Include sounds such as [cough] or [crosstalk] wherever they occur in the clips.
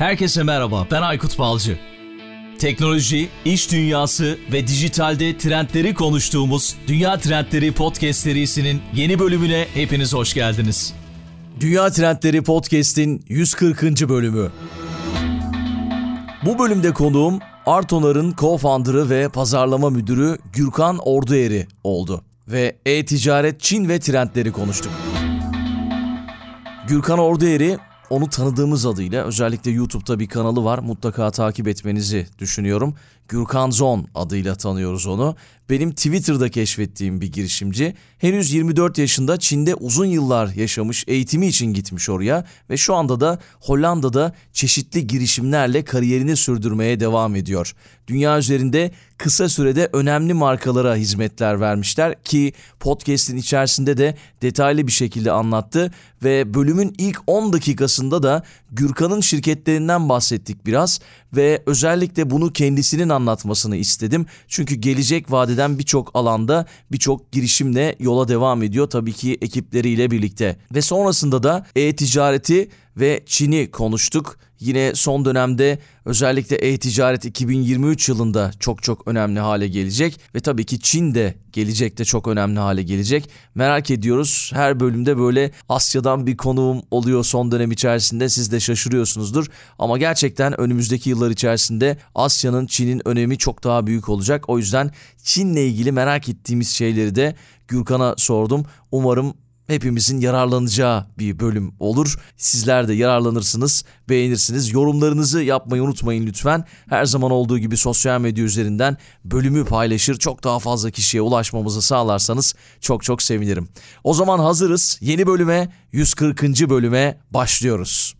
Herkese merhaba, ben Aykut Balcı. Teknoloji, iş dünyası ve dijitalde trendleri konuştuğumuz Dünya Trendleri Podcast serisinin yeni bölümüne hepiniz hoş geldiniz. Dünya Trendleri Podcast'in 140. bölümü. Bu bölümde konuğum Artonar'ın co-founder'ı ve pazarlama müdürü Gürkan Ordueri oldu ve e-ticaret, Çin ve trendleri konuştuk. Gürkan Ordueri onu tanıdığımız adıyla özellikle YouTube'da bir kanalı var. Mutlaka takip etmenizi düşünüyorum. Gürkan Zon adıyla tanıyoruz onu. Benim Twitter'da keşfettiğim bir girişimci. Henüz 24 yaşında Çin'de uzun yıllar yaşamış, eğitimi için gitmiş oraya ve şu anda da Hollanda'da çeşitli girişimlerle kariyerini sürdürmeye devam ediyor. Dünya üzerinde kısa sürede önemli markalara hizmetler vermişler ki podcast'in içerisinde de detaylı bir şekilde anlattı ve bölümün ilk 10 dakikasında da Gürkan'ın şirketlerinden bahsettik biraz ve özellikle bunu kendisinin anlatmasını istedim. Çünkü gelecek vadeden birçok alanda birçok girişimle yola devam ediyor tabii ki ekipleriyle birlikte. Ve sonrasında da e-ticareti ve Çin'i konuştuk. Yine son dönemde özellikle e-ticaret 2023 yılında çok çok önemli hale gelecek ve tabii ki Çin de gelecekte çok önemli hale gelecek. Merak ediyoruz. Her bölümde böyle Asya'dan bir konuğum oluyor son dönem içerisinde. Siz de şaşırıyorsunuzdur. Ama gerçekten önümüzdeki yıllar içerisinde Asya'nın Çin'in önemi çok daha büyük olacak. O yüzden Çin'le ilgili merak ettiğimiz şeyleri de Gürkan'a sordum. Umarım hepimizin yararlanacağı bir bölüm olur. Sizler de yararlanırsınız, beğenirsiniz. Yorumlarınızı yapmayı unutmayın lütfen. Her zaman olduğu gibi sosyal medya üzerinden bölümü paylaşır, çok daha fazla kişiye ulaşmamızı sağlarsanız çok çok sevinirim. O zaman hazırız. Yeni bölüme, 140. bölüme başlıyoruz.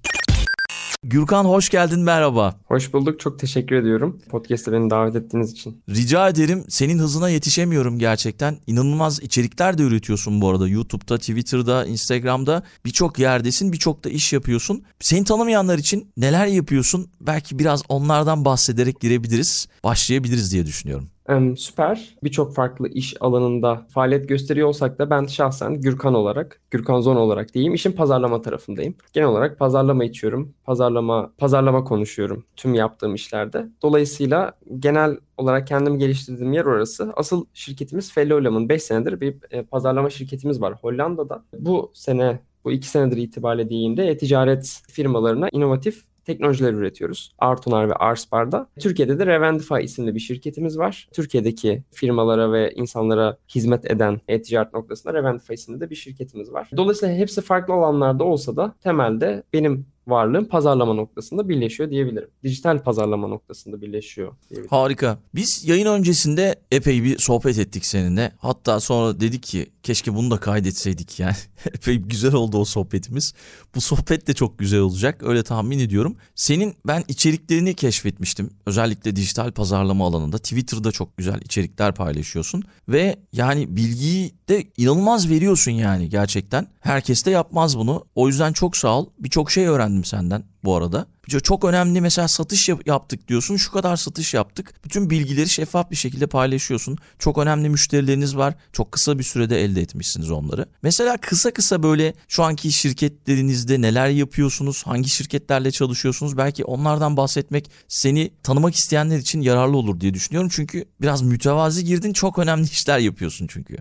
Gürkan hoş geldin merhaba. Hoş bulduk çok teşekkür ediyorum podcast'e beni davet ettiğiniz için. Rica ederim senin hızına yetişemiyorum gerçekten. İnanılmaz içerikler de üretiyorsun bu arada YouTube'da, Twitter'da, Instagram'da birçok yerdesin birçok da iş yapıyorsun. Seni tanımayanlar için neler yapıyorsun belki biraz onlardan bahsederek girebiliriz başlayabiliriz diye düşünüyorum. Süper. Birçok farklı iş alanında faaliyet gösteriyor olsak da ben şahsen Gürkan olarak, Gürkan Zon olarak diyeyim, işin pazarlama tarafındayım. Genel olarak pazarlama içiyorum, pazarlama pazarlama konuşuyorum tüm yaptığım işlerde. Dolayısıyla genel olarak kendimi geliştirdiğim yer orası. Asıl şirketimiz Fellolam'ın 5 senedir bir e, pazarlama şirketimiz var Hollanda'da. Bu sene bu iki senedir itibariyle diyeyim e-ticaret firmalarına inovatif teknolojiler üretiyoruz. Artunar ve Arspar'da. Türkiye'de de Revendify isimli bir şirketimiz var. Türkiye'deki firmalara ve insanlara hizmet eden e-ticaret noktasında Revendify isimli de bir şirketimiz var. Dolayısıyla hepsi farklı alanlarda olsa da temelde benim varlığın pazarlama noktasında birleşiyor diyebilirim. Dijital pazarlama noktasında birleşiyor diyebilirim. Harika. Biz yayın öncesinde epey bir sohbet ettik seninle. Hatta sonra dedik ki keşke bunu da kaydetseydik yani. [laughs] epey güzel oldu o sohbetimiz. Bu sohbet de çok güzel olacak öyle tahmin ediyorum. Senin ben içeriklerini keşfetmiştim. Özellikle dijital pazarlama alanında. Twitter'da çok güzel içerikler paylaşıyorsun. Ve yani bilgiyi de inanılmaz veriyorsun yani gerçekten. Herkes de yapmaz bunu. O yüzden çok sağ ol. Birçok şey öğrendim senden bu arada. Çok önemli mesela satış yaptık diyorsun. Şu kadar satış yaptık. Bütün bilgileri şeffaf bir şekilde paylaşıyorsun. Çok önemli müşterileriniz var. Çok kısa bir sürede elde etmişsiniz onları. Mesela kısa kısa böyle şu anki şirketlerinizde neler yapıyorsunuz? Hangi şirketlerle çalışıyorsunuz? Belki onlardan bahsetmek seni tanımak isteyenler için yararlı olur diye düşünüyorum. Çünkü biraz mütevazi girdin. Çok önemli işler yapıyorsun çünkü.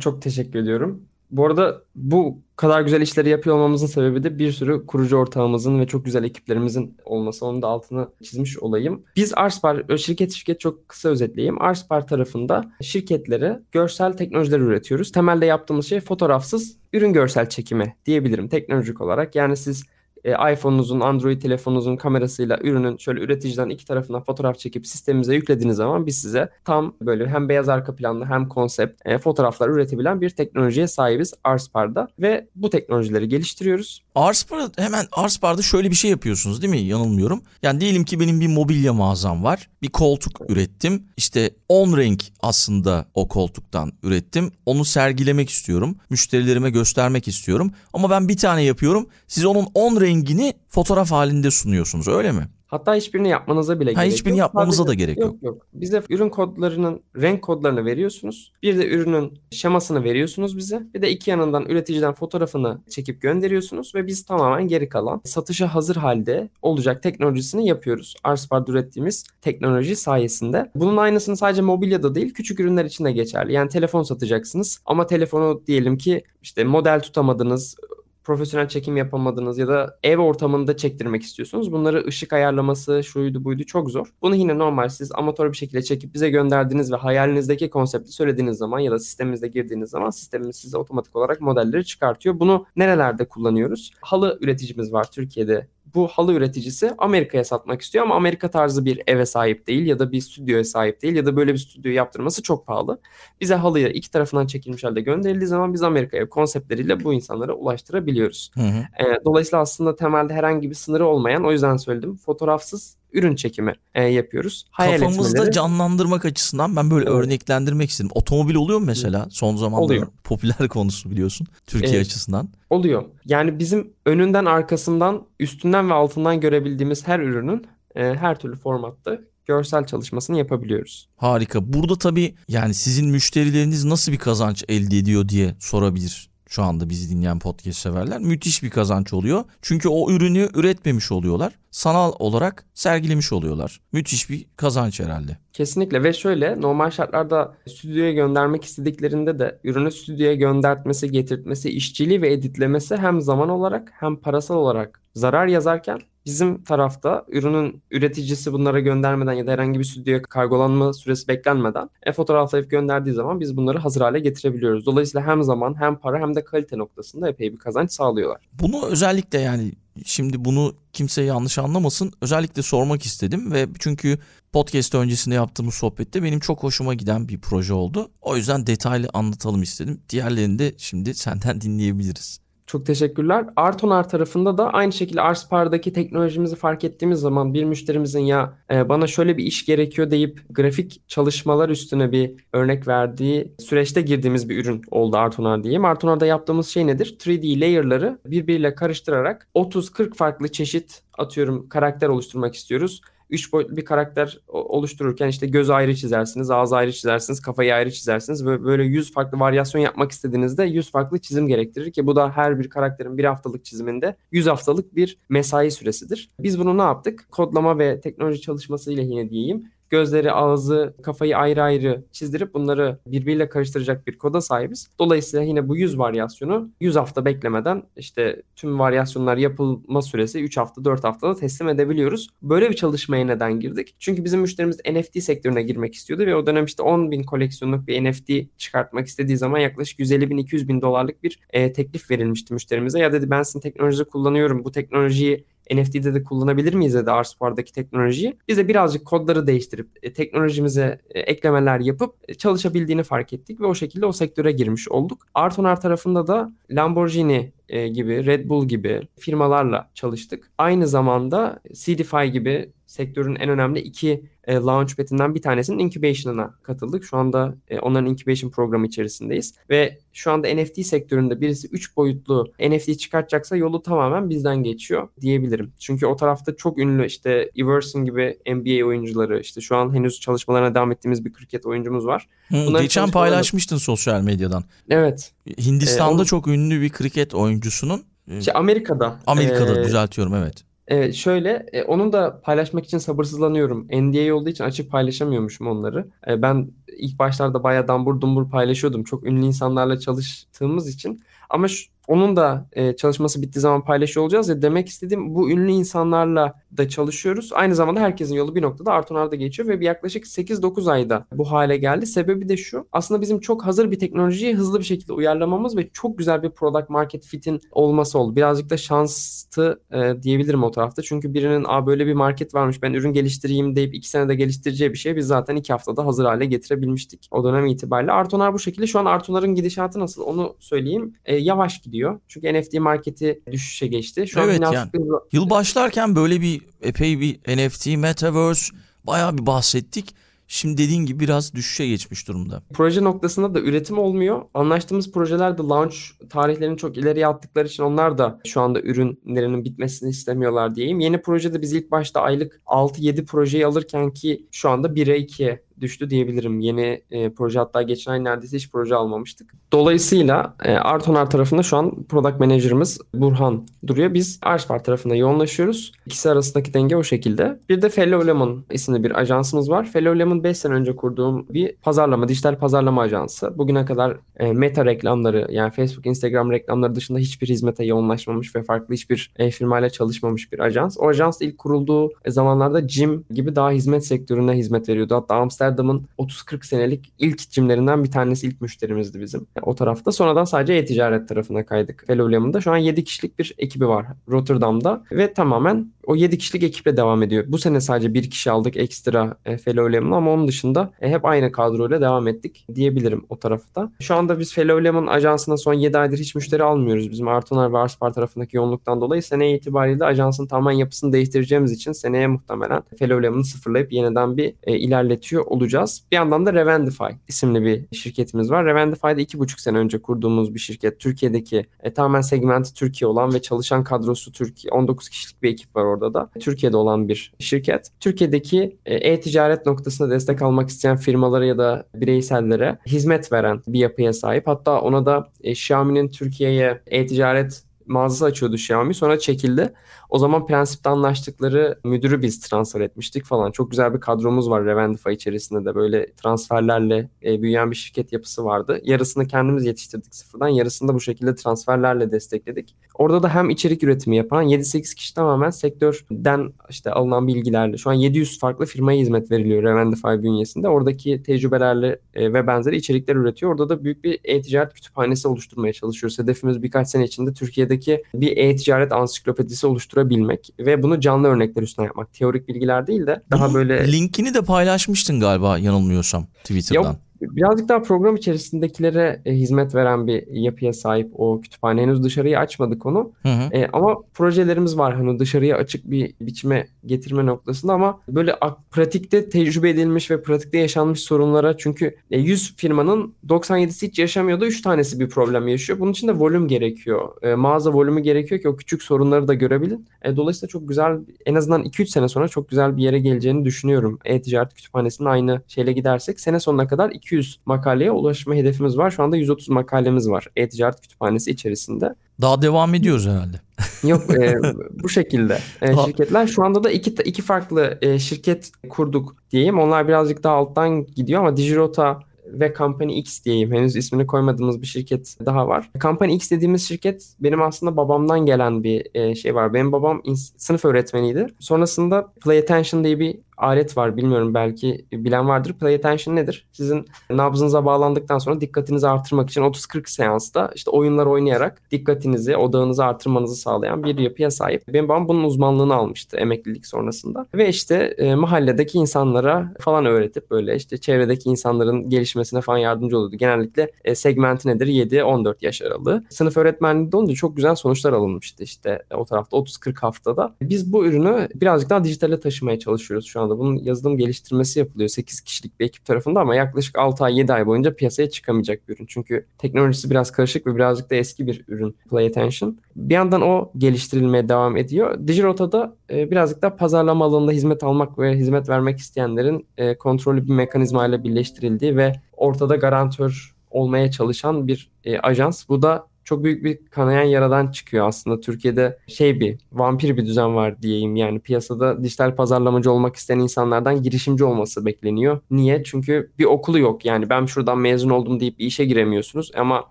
Çok teşekkür ediyorum. Bu arada bu kadar güzel işleri yapıyor olmamızın sebebi de bir sürü kurucu ortağımızın ve çok güzel ekiplerimizin olması. Onun da altını çizmiş olayım. Biz Arspar, şirket şirket çok kısa özetleyeyim. Arspar tarafında şirketlere görsel teknolojiler üretiyoruz. Temelde yaptığımız şey fotoğrafsız ürün görsel çekimi diyebilirim teknolojik olarak. Yani siz e, iPhone'unuzun, Android telefonunuzun kamerasıyla ürünün şöyle üreticiden iki tarafından fotoğraf çekip sistemimize yüklediğiniz zaman biz size tam böyle hem beyaz arka planlı hem konsept e, fotoğraflar üretebilen bir teknolojiye sahibiz Arspar'da ve bu teknolojileri geliştiriyoruz. Arspar hemen Arspar'da şöyle bir şey yapıyorsunuz değil mi? Yanılmıyorum. Yani diyelim ki benim bir mobilya mağazam var. Bir koltuk ürettim. İşte 10 renk aslında o koltuktan ürettim. Onu sergilemek istiyorum. Müşterilerime göstermek istiyorum. Ama ben bir tane yapıyorum. Siz onun 10 rengini fotoğraf halinde sunuyorsunuz öyle mi? Hatta hiçbirini yapmanıza bile Ha, gerek hiçbirini yok. yapmamıza Sadece- da gerek yok. Yok yok. Bize ürün kodlarının renk kodlarını veriyorsunuz. Bir de ürünün şemasını veriyorsunuz bize. Bir de iki yanından üreticiden fotoğrafını çekip gönderiyorsunuz ve biz tamamen geri kalan satışa hazır halde olacak teknolojisini yapıyoruz. Arspar'da ürettiğimiz teknoloji sayesinde. Bunun aynısını sadece mobilyada değil küçük ürünler için de geçerli. Yani telefon satacaksınız ama telefonu diyelim ki işte model tutamadınız, profesyonel çekim yapamadınız ya da ev ortamında çektirmek istiyorsunuz. Bunları ışık ayarlaması şuydu buydu çok zor. Bunu yine normal siz amatör bir şekilde çekip bize gönderdiğiniz ve hayalinizdeki konsepti söylediğiniz zaman ya da sistemimize girdiğiniz zaman sistemimiz size otomatik olarak modelleri çıkartıyor. Bunu nerelerde kullanıyoruz? Halı üreticimiz var Türkiye'de. Bu halı üreticisi Amerika'ya satmak istiyor ama Amerika tarzı bir eve sahip değil ya da bir stüdyoya sahip değil ya da böyle bir stüdyo yaptırması çok pahalı. Bize halıyı iki tarafından çekilmiş halde gönderildiği zaman biz Amerika'ya konseptleriyle bu insanlara ulaştırabiliyoruz. Hı hı. E, dolayısıyla aslında temelde herhangi bir sınırı olmayan o yüzden söyledim fotoğrafsız ürün çekimi e, yapıyoruz. Hayal Kafamızda etmeleri- canlandırmak açısından ben böyle Evet. örneklendirmek istedim. Otomobil oluyor mu mesela? Son zamanlarda Oluyor. [laughs] popüler konusu biliyorsun Türkiye Evet. açısından. oluyor. Yani bizim önünden arkasından üstünden ve altından görebildiğimiz her ürünün e, her türlü formatta görsel çalışmasını yapabiliyoruz. Harika. Burada tabii yani sizin müşterileriniz nasıl bir kazanç elde ediyor diye sorabilir şu anda bizi dinleyen podcast severler. Müthiş bir kazanç oluyor. Çünkü o ürünü üretmemiş oluyorlar. Sanal olarak sergilemiş oluyorlar. Müthiş bir kazanç herhalde. Kesinlikle ve şöyle normal şartlarda stüdyoya göndermek istediklerinde de ürünü stüdyoya göndertmesi, getirtmesi, işçiliği ve editlemesi hem zaman olarak hem parasal olarak zarar yazarken bizim tarafta ürünün üreticisi bunlara göndermeden ya da herhangi bir stüdyoya kargolanma süresi beklenmeden e, fotoğraflayıp gönderdiği zaman biz bunları hazır hale getirebiliyoruz. Dolayısıyla hem zaman hem para hem de kalite noktasında epey bir kazanç sağlıyorlar. Bunu özellikle yani şimdi bunu kimse yanlış anlamasın. Özellikle sormak istedim ve çünkü podcast öncesinde yaptığımız sohbette benim çok hoşuma giden bir proje oldu. O yüzden detaylı anlatalım istedim. Diğerlerini de şimdi [laughs] senden dinleyebiliriz. Çok teşekkürler. Artonar tarafında da aynı şekilde Arspar'daki teknolojimizi fark ettiğimiz zaman bir müşterimizin ya e, bana şöyle bir iş gerekiyor deyip grafik çalışmalar üstüne bir örnek verdiği süreçte girdiğimiz bir ürün oldu Artonar diyeyim. Artonar'da yaptığımız şey nedir? 3D layer'ları birbiriyle karıştırarak 30-40 farklı çeşit atıyorum karakter oluşturmak istiyoruz. Üç boyutlu bir karakter oluştururken işte göz ayrı çizersiniz, ağız ayrı çizersiniz, kafayı ayrı çizersiniz. Böyle, böyle 100 farklı varyasyon yapmak istediğinizde 100 farklı çizim gerektirir ki bu da her bir karakterin bir haftalık çiziminde 100 haftalık bir mesai süresidir. Biz bunu ne yaptık? Kodlama ve teknoloji çalışmasıyla yine diyeyim. Gözleri, ağzı, kafayı ayrı ayrı çizdirip bunları birbiriyle karıştıracak bir koda sahibiz. Dolayısıyla yine bu 100 varyasyonu 100 hafta beklemeden işte tüm varyasyonlar yapılma süresi 3 hafta 4 haftada teslim edebiliyoruz. Böyle bir çalışmaya neden girdik? Çünkü bizim müşterimiz NFT sektörüne girmek istiyordu ve o dönem işte 10 bin koleksiyonluk bir NFT çıkartmak istediği zaman yaklaşık 150 bin 200 bin dolarlık bir e, teklif verilmişti müşterimize. Ya dedi ben sizin teknolojinizi kullanıyorum bu teknolojiyi NFT'de de kullanabilir miyiz dedi Arspar'daki teknolojiyi. Biz de birazcık kodları değiştirip e, teknolojimize e, eklemeler yapıp e, çalışabildiğini fark ettik ve o şekilde o sektöre girmiş olduk. Artonar tarafında da Lamborghini gibi, Red Bull gibi firmalarla çalıştık. Aynı zamanda CDFI gibi sektörün en önemli iki e, launchpad'inden bir tanesinin incubation'ına katıldık. Şu anda e, onların incubation programı içerisindeyiz. Ve şu anda NFT sektöründe birisi 3 boyutlu NFT çıkartacaksa yolu tamamen bizden geçiyor diyebilirim. Çünkü o tarafta çok ünlü işte Everson gibi NBA oyuncuları işte şu an henüz çalışmalarına devam ettiğimiz bir kriket oyuncumuz var. Hı, Bunların geçen paylaşmıştın sosyal medyadan. Evet. Hindistan'da E, onu- çok ünlü bir kriket oyuncusunun e, İşte Amerika'da. Amerika'da e, düzeltiyorum evet. E, şöyle e, onun da paylaşmak için sabırsızlanıyorum. NDA olduğu için açık paylaşamıyormuşum onları. E, ben ilk başlarda bayağı dambur dumbur paylaşıyordum. Çok ünlü insanlarla çalıştığımız için. Ama şu- onun da e, çalışması bittiği zaman paylaşıyor olacağız ya demek istediğim bu ünlü insanlarla da çalışıyoruz. Aynı zamanda herkesin yolu bir noktada Artonar'da geçiyor ve bir yaklaşık 8-9 ayda bu hale geldi. Sebebi de şu. Aslında bizim çok hazır bir teknolojiyi hızlı bir şekilde uyarlamamız ve çok güzel bir product market fit'in olması oldu. Birazcık da şanstı e, diyebilirim o tarafta. Çünkü birinin Aa, böyle bir market varmış ben ürün geliştireyim deyip 2 senede geliştireceği bir şey biz zaten 2 haftada hazır hale getirebilmiştik. O dönem itibariyle. Artonar bu şekilde. Şu an Artonar'ın gidişatı nasıl onu söyleyeyim. E, yavaş gidiyor. Çünkü NFT marketi düşüşe geçti. Şu Evet, an yani. Yıl başlarken böyle bir epey bir NFT, Metaverse bayağı bir bahsettik. Şimdi dediğin gibi biraz düşüşe geçmiş durumda. Proje noktasında da üretim olmuyor. Anlaştığımız projelerde launch tarihlerini çok ileriye attıkları için onlar da şu anda ürünlerinin bitmesini istemiyorlar diyeyim. Yeni projede biz ilk başta aylık 6-7 projeyi alırken ki şu anda 1'e 2'ye düştü diyebilirim. Yeni e, proje hatta geçen ay neredeyse hiç proje almamıştık. Dolayısıyla e, Artonar tarafında şu an product manager'ımız Burhan duruyor. Biz Arspar tarafında yoğunlaşıyoruz. İkisi arasındaki denge o şekilde. Bir de Fellow Lemon isimli bir ajansımız var. Fellow Lemon 5 sene önce kurduğum bir pazarlama, dijital pazarlama ajansı. Bugüne kadar e, meta reklamları yani Facebook, Instagram reklamları dışında hiçbir hizmete yoğunlaşmamış ve farklı hiçbir e, firmayla çalışmamış bir ajans. O ajans ilk kurulduğu zamanlarda Jim gibi daha hizmet sektörüne hizmet veriyordu. Hatta Amsterdam'ın 30-40 senelik ilk cimlerinden bir tanesi ilk müşterimizdi bizim. o tarafta. Sonradan sadece e-ticaret tarafına kaydık. Fellow Lemon'da şu an 7 kişilik bir ekibi var Rotterdam'da ve tamamen o 7 kişilik ekiple devam ediyor. Bu sene sadece bir kişi aldık ekstra e, Fellow ama onun dışında e, hep aynı kadroyla devam ettik diyebilirim o tarafta. Şu anda biz Fellow ajansına son 7 aydır hiç müşteri almıyoruz. Bizim Artonar ve Arspar tarafındaki yoğunluktan dolayı seneye itibariyle ajansın tamamen yapısını değiştireceğimiz için seneye muhtemelen Fellow sıfırlayıp yeniden bir e, ilerletiyor olacağız. Bir yandan da Revendify isimli bir şirketimiz var. Revendify'da 2,5 sene önce kurduğumuz bir şirket. Türkiye'deki e, tamamen segmenti Türkiye olan ve çalışan kadrosu Türkiye 19 kişilik bir ekip var orada da. Türkiye'de olan bir şirket. Türkiye'deki e, e-ticaret noktasında destek almak isteyen firmalara ya da bireysellere hizmet veren bir yapıya sahip. Hatta ona da e, Xiaomi'nin Türkiye'ye e-ticaret mağazası açıyordu Xiaomi. Sonra çekildi. O zaman prensipte anlaştıkları müdürü biz transfer etmiştik falan. Çok güzel bir kadromuz var Revendify içerisinde de böyle transferlerle e, büyüyen bir şirket yapısı vardı. Yarısını kendimiz yetiştirdik sıfırdan. Yarısını da bu şekilde transferlerle destekledik. Orada da hem içerik üretimi yapan 7-8 kişi tamamen sektörden işte alınan bilgilerle. Şu an 700 farklı firmaya hizmet veriliyor Revendify bünyesinde. Oradaki tecrübelerle e, ve benzeri içerikler üretiyor. Orada da büyük bir e-ticaret kütüphanesi oluşturmaya çalışıyoruz. Hedefimiz birkaç sene içinde Türkiye'deki bir e-ticaret ansiklopedisi oluşturabilmek ve bunu canlı örnekler üstüne yapmak. Teorik bilgiler değil de daha Bunun böyle... Linkini de paylaşmıştın galiba yanılmıyorsam Twitter'dan. Yok birazcık daha program içerisindekilere e, hizmet veren bir yapıya sahip o kütüphane. Henüz dışarıya açmadık onu. Hı hı. E, ama projelerimiz var hani dışarıya açık bir biçime getirme noktasında ama böyle pratikte tecrübe edilmiş ve pratikte yaşanmış sorunlara çünkü e, 100 firmanın 97'si hiç yaşamıyordu. 3 tanesi bir problem yaşıyor. Bunun için de volüm gerekiyor. E, mağaza volümü gerekiyor ki o küçük sorunları da görebilin. E, dolayısıyla çok güzel en azından 2-3 sene sonra çok güzel bir yere geleceğini düşünüyorum. E-ticaret kütüphanesinin aynı şeyle gidersek sene sonuna kadar 2 200 makaleye ulaşma hedefimiz var. Şu anda 130 makalemiz var e-ticaret kütüphanesi içerisinde. Daha devam ediyoruz herhalde. [laughs] Yok e, bu şekilde e, şirketler. Şu anda da iki iki farklı e, şirket kurduk diyeyim. Onlar birazcık daha alttan gidiyor ama Digirota ve Company X diyeyim. Henüz ismini koymadığımız bir şirket daha var. Company X dediğimiz şirket benim aslında babamdan gelen bir e, şey var. Benim babam sınıf öğretmeniydi. Sonrasında Play Attention diye bir alet var. Bilmiyorum belki bilen vardır. Play attention nedir? Sizin nabzınıza bağlandıktan sonra dikkatinizi artırmak için 30-40 seansta işte oyunlar oynayarak dikkatinizi, odağınızı artırmanızı sağlayan bir yapıya sahip. Benim babam bunun uzmanlığını almıştı emeklilik sonrasında. Ve işte e, mahalledeki insanlara falan öğretip böyle işte çevredeki insanların gelişmesine falan yardımcı oluyordu. Genellikle e, segmenti nedir? 7-14 yaş aralığı. Sınıf öğretmenliğinde olunca çok güzel sonuçlar alınmıştı işte o tarafta 30-40 haftada. Biz bu ürünü birazcık daha dijitale taşımaya çalışıyoruz şu anda anda. Bunun yazılım geliştirmesi yapılıyor 8 kişilik bir ekip tarafında ama yaklaşık 6 ay 7 ay boyunca piyasaya çıkamayacak bir ürün. Çünkü teknolojisi biraz karışık ve birazcık da eski bir ürün Play Attention. Bir yandan o geliştirilmeye devam ediyor. Digirota'da e, birazcık da pazarlama alanında hizmet almak ve hizmet vermek isteyenlerin e, kontrollü bir mekanizma ile birleştirildiği ve ortada garantör olmaya çalışan bir e, ajans. Bu da çok büyük bir kanayan yaradan çıkıyor aslında. Türkiye'de şey bir vampir bir düzen var diyeyim. Yani piyasada dijital pazarlamacı olmak isteyen insanlardan girişimci olması bekleniyor. Niye? Çünkü bir okulu yok. Yani ben şuradan mezun oldum deyip bir işe giremiyorsunuz. Ama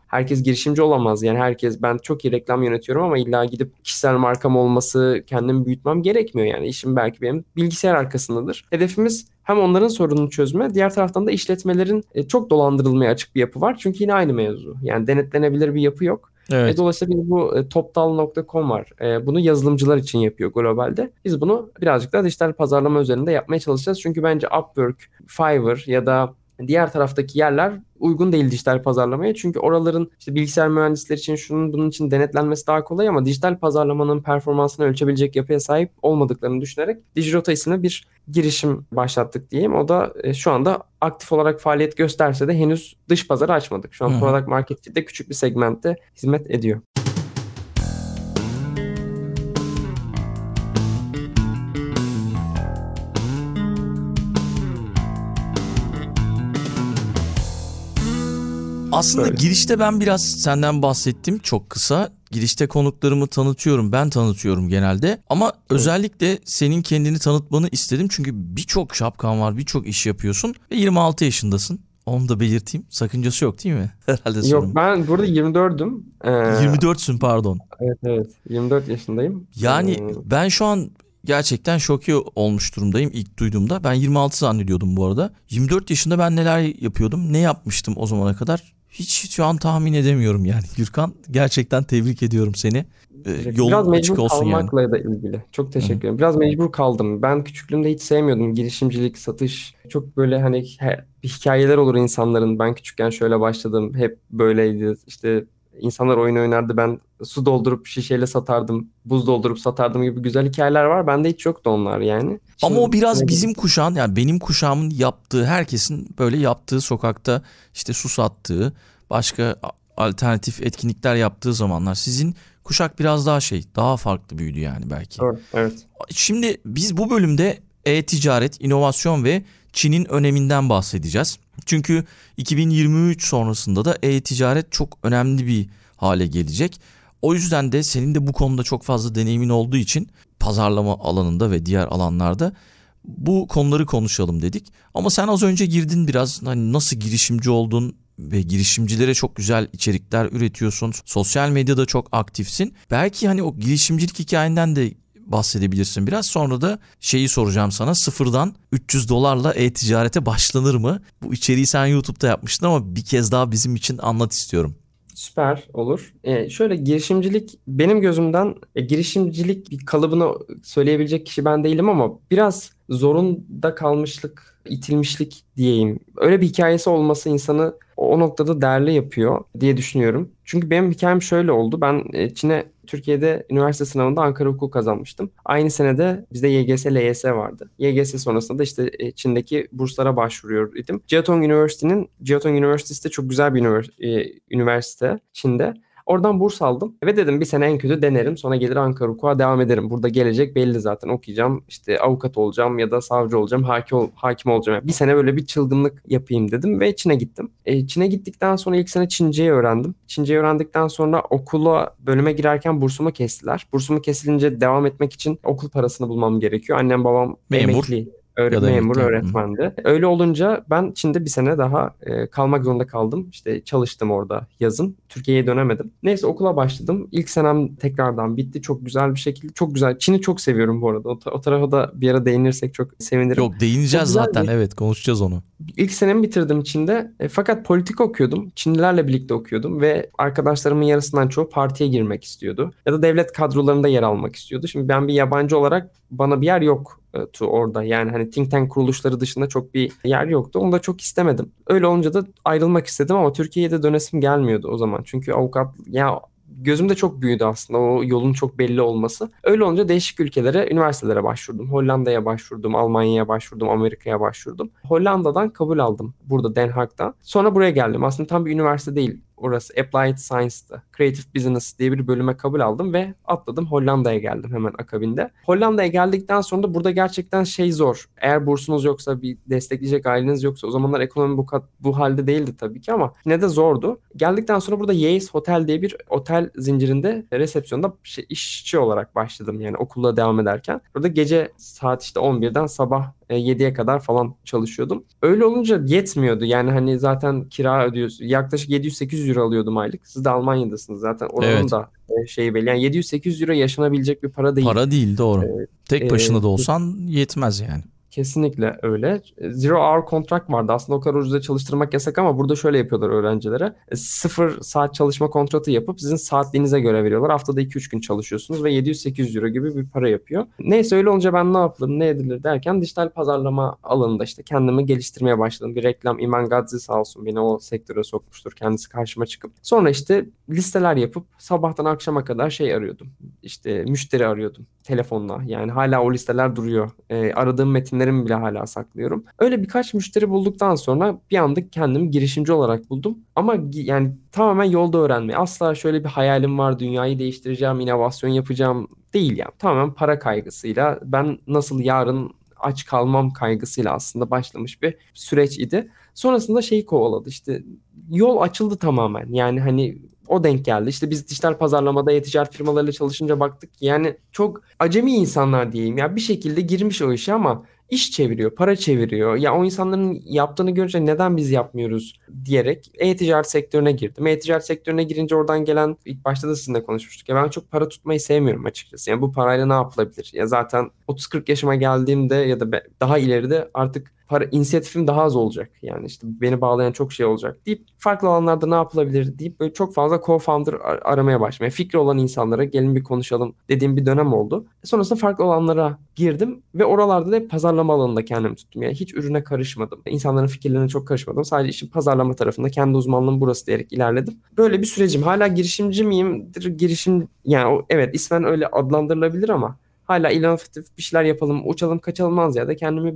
herkes girişimci olamaz. Yani herkes ben çok iyi reklam yönetiyorum ama illa gidip kişisel markam olması, kendimi büyütmem gerekmiyor. Yani işim belki benim bilgisayar arkasındadır. Hedefimiz hem onların sorununu çözme, diğer taraftan da işletmelerin e, çok dolandırılmaya açık bir yapı var. Çünkü yine aynı mevzu. Yani denetlenebilir bir yapı yok. Evet. E, dolayısıyla biz bu e, toptal.com var. E, bunu yazılımcılar için yapıyor globalde. Biz bunu birazcık daha dijital pazarlama üzerinde yapmaya çalışacağız. Çünkü bence Upwork, Fiverr ya da Diğer taraftaki yerler uygun değil dijital pazarlamaya. Çünkü oraların işte bilgisayar mühendisleri için şunun bunun için denetlenmesi daha kolay ama dijital pazarlamanın performansını ölçebilecek yapıya sahip olmadıklarını düşünerek Digirota isimli bir girişim başlattık diyeyim. O da e, şu anda aktif olarak faaliyet gösterse de henüz dış pazarı açmadık. Şu an Hı-hı. product market'te küçük bir segmentte hizmet ediyor. Aslında Böyle. girişte ben biraz senden bahsettim çok kısa. Girişte konuklarımı tanıtıyorum. Ben tanıtıyorum genelde. Ama evet. özellikle senin kendini tanıtmanı istedim. Çünkü birçok şapkan var, birçok iş yapıyorsun. Ve 26 yaşındasın. Onu da belirteyim. Sakıncası yok değil mi? [laughs] Herhalde Yok sorun. ben burada 24'üm. Ee, 24'sün pardon. Evet evet 24 yaşındayım. Yani ee... ben şu an gerçekten şoke olmuş durumdayım ilk duyduğumda. Ben 26 zannediyordum bu arada. 24 yaşında ben neler yapıyordum, ne yapmıştım o zamana kadar hiç şu an tahmin edemiyorum yani. Gürkan gerçekten tebrik ediyorum seni. Ee, yolun Biraz mecbur olsun kalmakla yani. da ilgili. Çok teşekkür ederim. Biraz mecbur kaldım. Ben küçüklüğümde hiç sevmiyordum girişimcilik, satış. Çok böyle hani bir hikayeler olur insanların. Ben küçükken şöyle başladım. Hep böyleydi. İşte insanlar oyun oynardı. Ben su doldurup şişeyle satardım. Buz doldurup satardım gibi güzel hikayeler var. Bende hiç yoktu onlar yani. Şimdi, Ama o biraz bizim kuşağın yani benim kuşağımın yaptığı herkesin böyle yaptığı sokakta işte su sattığı başka alternatif etkinlikler yaptığı zamanlar. Sizin kuşak biraz daha şey daha farklı büyüdü yani belki. Evet. evet. Şimdi biz bu bölümde e-ticaret, inovasyon ve Çin'in öneminden bahsedeceğiz. Çünkü 2023 sonrasında da e-ticaret çok önemli bir hale gelecek. O yüzden de senin de bu konuda çok fazla deneyimin olduğu için pazarlama alanında ve diğer alanlarda bu konuları konuşalım dedik. Ama sen az önce girdin biraz hani nasıl girişimci oldun ve girişimcilere çok güzel içerikler üretiyorsun. Sosyal medyada çok aktifsin. Belki hani o girişimcilik hikayenden de bahsedebilirsin biraz. Sonra da şeyi soracağım sana sıfırdan 300 dolarla e-ticarete başlanır mı? Bu içeriği sen YouTube'da yapmıştın ama bir kez daha bizim için anlat istiyorum. Süper olur. Ee, şöyle girişimcilik benim gözümden e, girişimcilik bir kalıbını söyleyebilecek kişi ben değilim ama biraz zorunda kalmışlık, itilmişlik diyeyim. Öyle bir hikayesi olması insanı o noktada değerli yapıyor diye düşünüyorum. Çünkü benim hikayem şöyle oldu. Ben e, Çin'e Türkiye'de üniversite sınavında Ankara Hukuk kazanmıştım. Aynı senede bizde YGS, LYS vardı. YGS sonrasında da işte e, Çin'deki burslara başvuruyor idim. Jiaotong Üniversitesi'nin, Jiaotong Üniversitesi de çok güzel bir üniversite Çin'de. Oradan burs aldım ve dedim bir sene en kötü denerim sonra gelir Ankara Hukuk'a devam ederim. Burada gelecek belli zaten okuyacağım işte avukat olacağım ya da savcı olacağım hakim, hakim olacağım. Yani bir sene böyle bir çılgınlık yapayım dedim ve Çin'e gittim. E, Çin'e gittikten sonra ilk sene Çince'yi öğrendim. Çince'yi öğrendikten sonra okula bölüme girerken bursumu kestiler. Bursumu kesilince devam etmek için okul parasını bulmam gerekiyor. Annem babam Memur. emekli Öğret memur, öğretmendi. Hı. Öyle olunca ben Çin'de bir sene daha e, kalmak zorunda kaldım. İşte çalıştım orada yazın. Türkiye'ye dönemedim. Neyse okula başladım. İlk senem tekrardan bitti. Çok güzel bir şekilde. Çok güzel. Çin'i çok seviyorum bu arada. O, o tarafa da bir ara değinirsek çok sevinirim. Yok değineceğiz zaten. Bir... Evet konuşacağız onu. İlk senemi bitirdim Çin'de. E, fakat politika okuyordum. Çinlilerle birlikte okuyordum ve arkadaşlarımın yarısından çoğu partiye girmek istiyordu. Ya da devlet kadrolarında yer almak istiyordu. Şimdi ben bir yabancı olarak bana bir yer yok tu orada. Yani hani think tank kuruluşları dışında çok bir yer yoktu. Onu da çok istemedim. Öyle olunca da ayrılmak istedim ama Türkiye'de dönesim gelmiyordu o zaman. Çünkü avukat ya gözümde çok büyüdü aslında o yolun çok belli olması. Öyle olunca değişik ülkelere, üniversitelere başvurdum. Hollanda'ya başvurdum, Almanya'ya başvurdum, Amerika'ya başvurdum. Hollanda'dan kabul aldım burada Den Haag'dan. Sonra buraya geldim. Aslında tam bir üniversite değil orası Applied Science'dı. Creative Business diye bir bölüme kabul aldım ve atladım Hollanda'ya geldim hemen akabinde. Hollanda'ya geldikten sonra da burada gerçekten şey zor. Eğer bursunuz yoksa bir destekleyecek aileniz yoksa o zamanlar ekonomi bu bu halde değildi tabii ki ama ne de zordu. Geldikten sonra burada Yates Hotel diye bir otel zincirinde resepsiyonda şey, işçi olarak başladım yani okulda devam ederken. Burada gece saat işte 11'den sabah 7'ye kadar falan çalışıyordum. Öyle olunca yetmiyordu. Yani hani zaten kira ödüyorsun. Yaklaşık 700-800 euro alıyordum aylık. Siz de Almanya'dasınız zaten. Oranın evet. da e, şeyi belli. Yani 700-800 euro yaşanabilecek bir para değil. Para değil doğru. Ee, Tek başına e, da olsan yetmez yani. Kesinlikle öyle. Zero hour contract vardı. Aslında o kadar ucuza çalıştırmak yasak ama burada şöyle yapıyorlar öğrencilere. E, sıfır saat çalışma kontratı yapıp sizin saatliğinize göre veriyorlar. Haftada 2-3 gün çalışıyorsunuz ve 700-800 euro gibi bir para yapıyor. Neyse öyle olunca ben ne yapılır ne edilir derken dijital pazarlama alanında işte kendimi geliştirmeye başladım. Bir reklam İman Gadzi sağ olsun beni o sektöre sokmuştur. Kendisi karşıma çıkıp. Sonra işte listeler yapıp sabahtan akşama kadar şey arıyordum. İşte müşteri arıyordum telefonla. Yani hala o listeler duruyor. E, aradığım metinlerimi bile hala saklıyorum. Öyle birkaç müşteri bulduktan sonra bir anda kendimi girişimci olarak buldum. Ama yani tamamen yolda öğrenme. Asla şöyle bir hayalim var, dünyayı değiştireceğim, inovasyon yapacağım değil yani. Tamamen para kaygısıyla ben nasıl yarın aç kalmam kaygısıyla aslında başlamış bir süreç idi. Sonrasında şeyi kovaladı işte yol açıldı tamamen. Yani hani o denk geldi. İşte biz dijital pazarlamada e-ticaret firmalarıyla çalışınca baktık ki yani çok acemi insanlar diyeyim ya bir şekilde girmiş o işe ama iş çeviriyor, para çeviriyor. Ya o insanların yaptığını görünce neden biz yapmıyoruz diyerek e-ticaret sektörüne girdim. E-ticaret sektörüne girince oradan gelen ilk başta da sizinle konuşmuştuk. Ya ben çok para tutmayı sevmiyorum açıkçası. Yani bu parayla ne yapılabilir? Ya zaten 30-40 yaşıma geldiğimde ya da daha ileride artık para inisiyatifim daha az olacak. Yani işte beni bağlayan çok şey olacak deyip farklı alanlarda ne yapılabilir deyip böyle çok fazla co-founder ar- aramaya başlamaya. Fikri olan insanlara gelin bir konuşalım dediğim bir dönem oldu. Sonrasında farklı alanlara girdim ve oralarda da pazarlama alanında kendimi tuttum. Yani hiç ürüne karışmadım. İnsanların fikirlerine çok karışmadım. Sadece işin pazarlama tarafında kendi uzmanlığım burası diyerek ilerledim. Böyle bir sürecim. Hala girişimci miyimdir? Girişim yani evet ismen öyle adlandırılabilir ama hala inovatif bir şeyler yapalım, uçalım, kaçalım ya da kendimi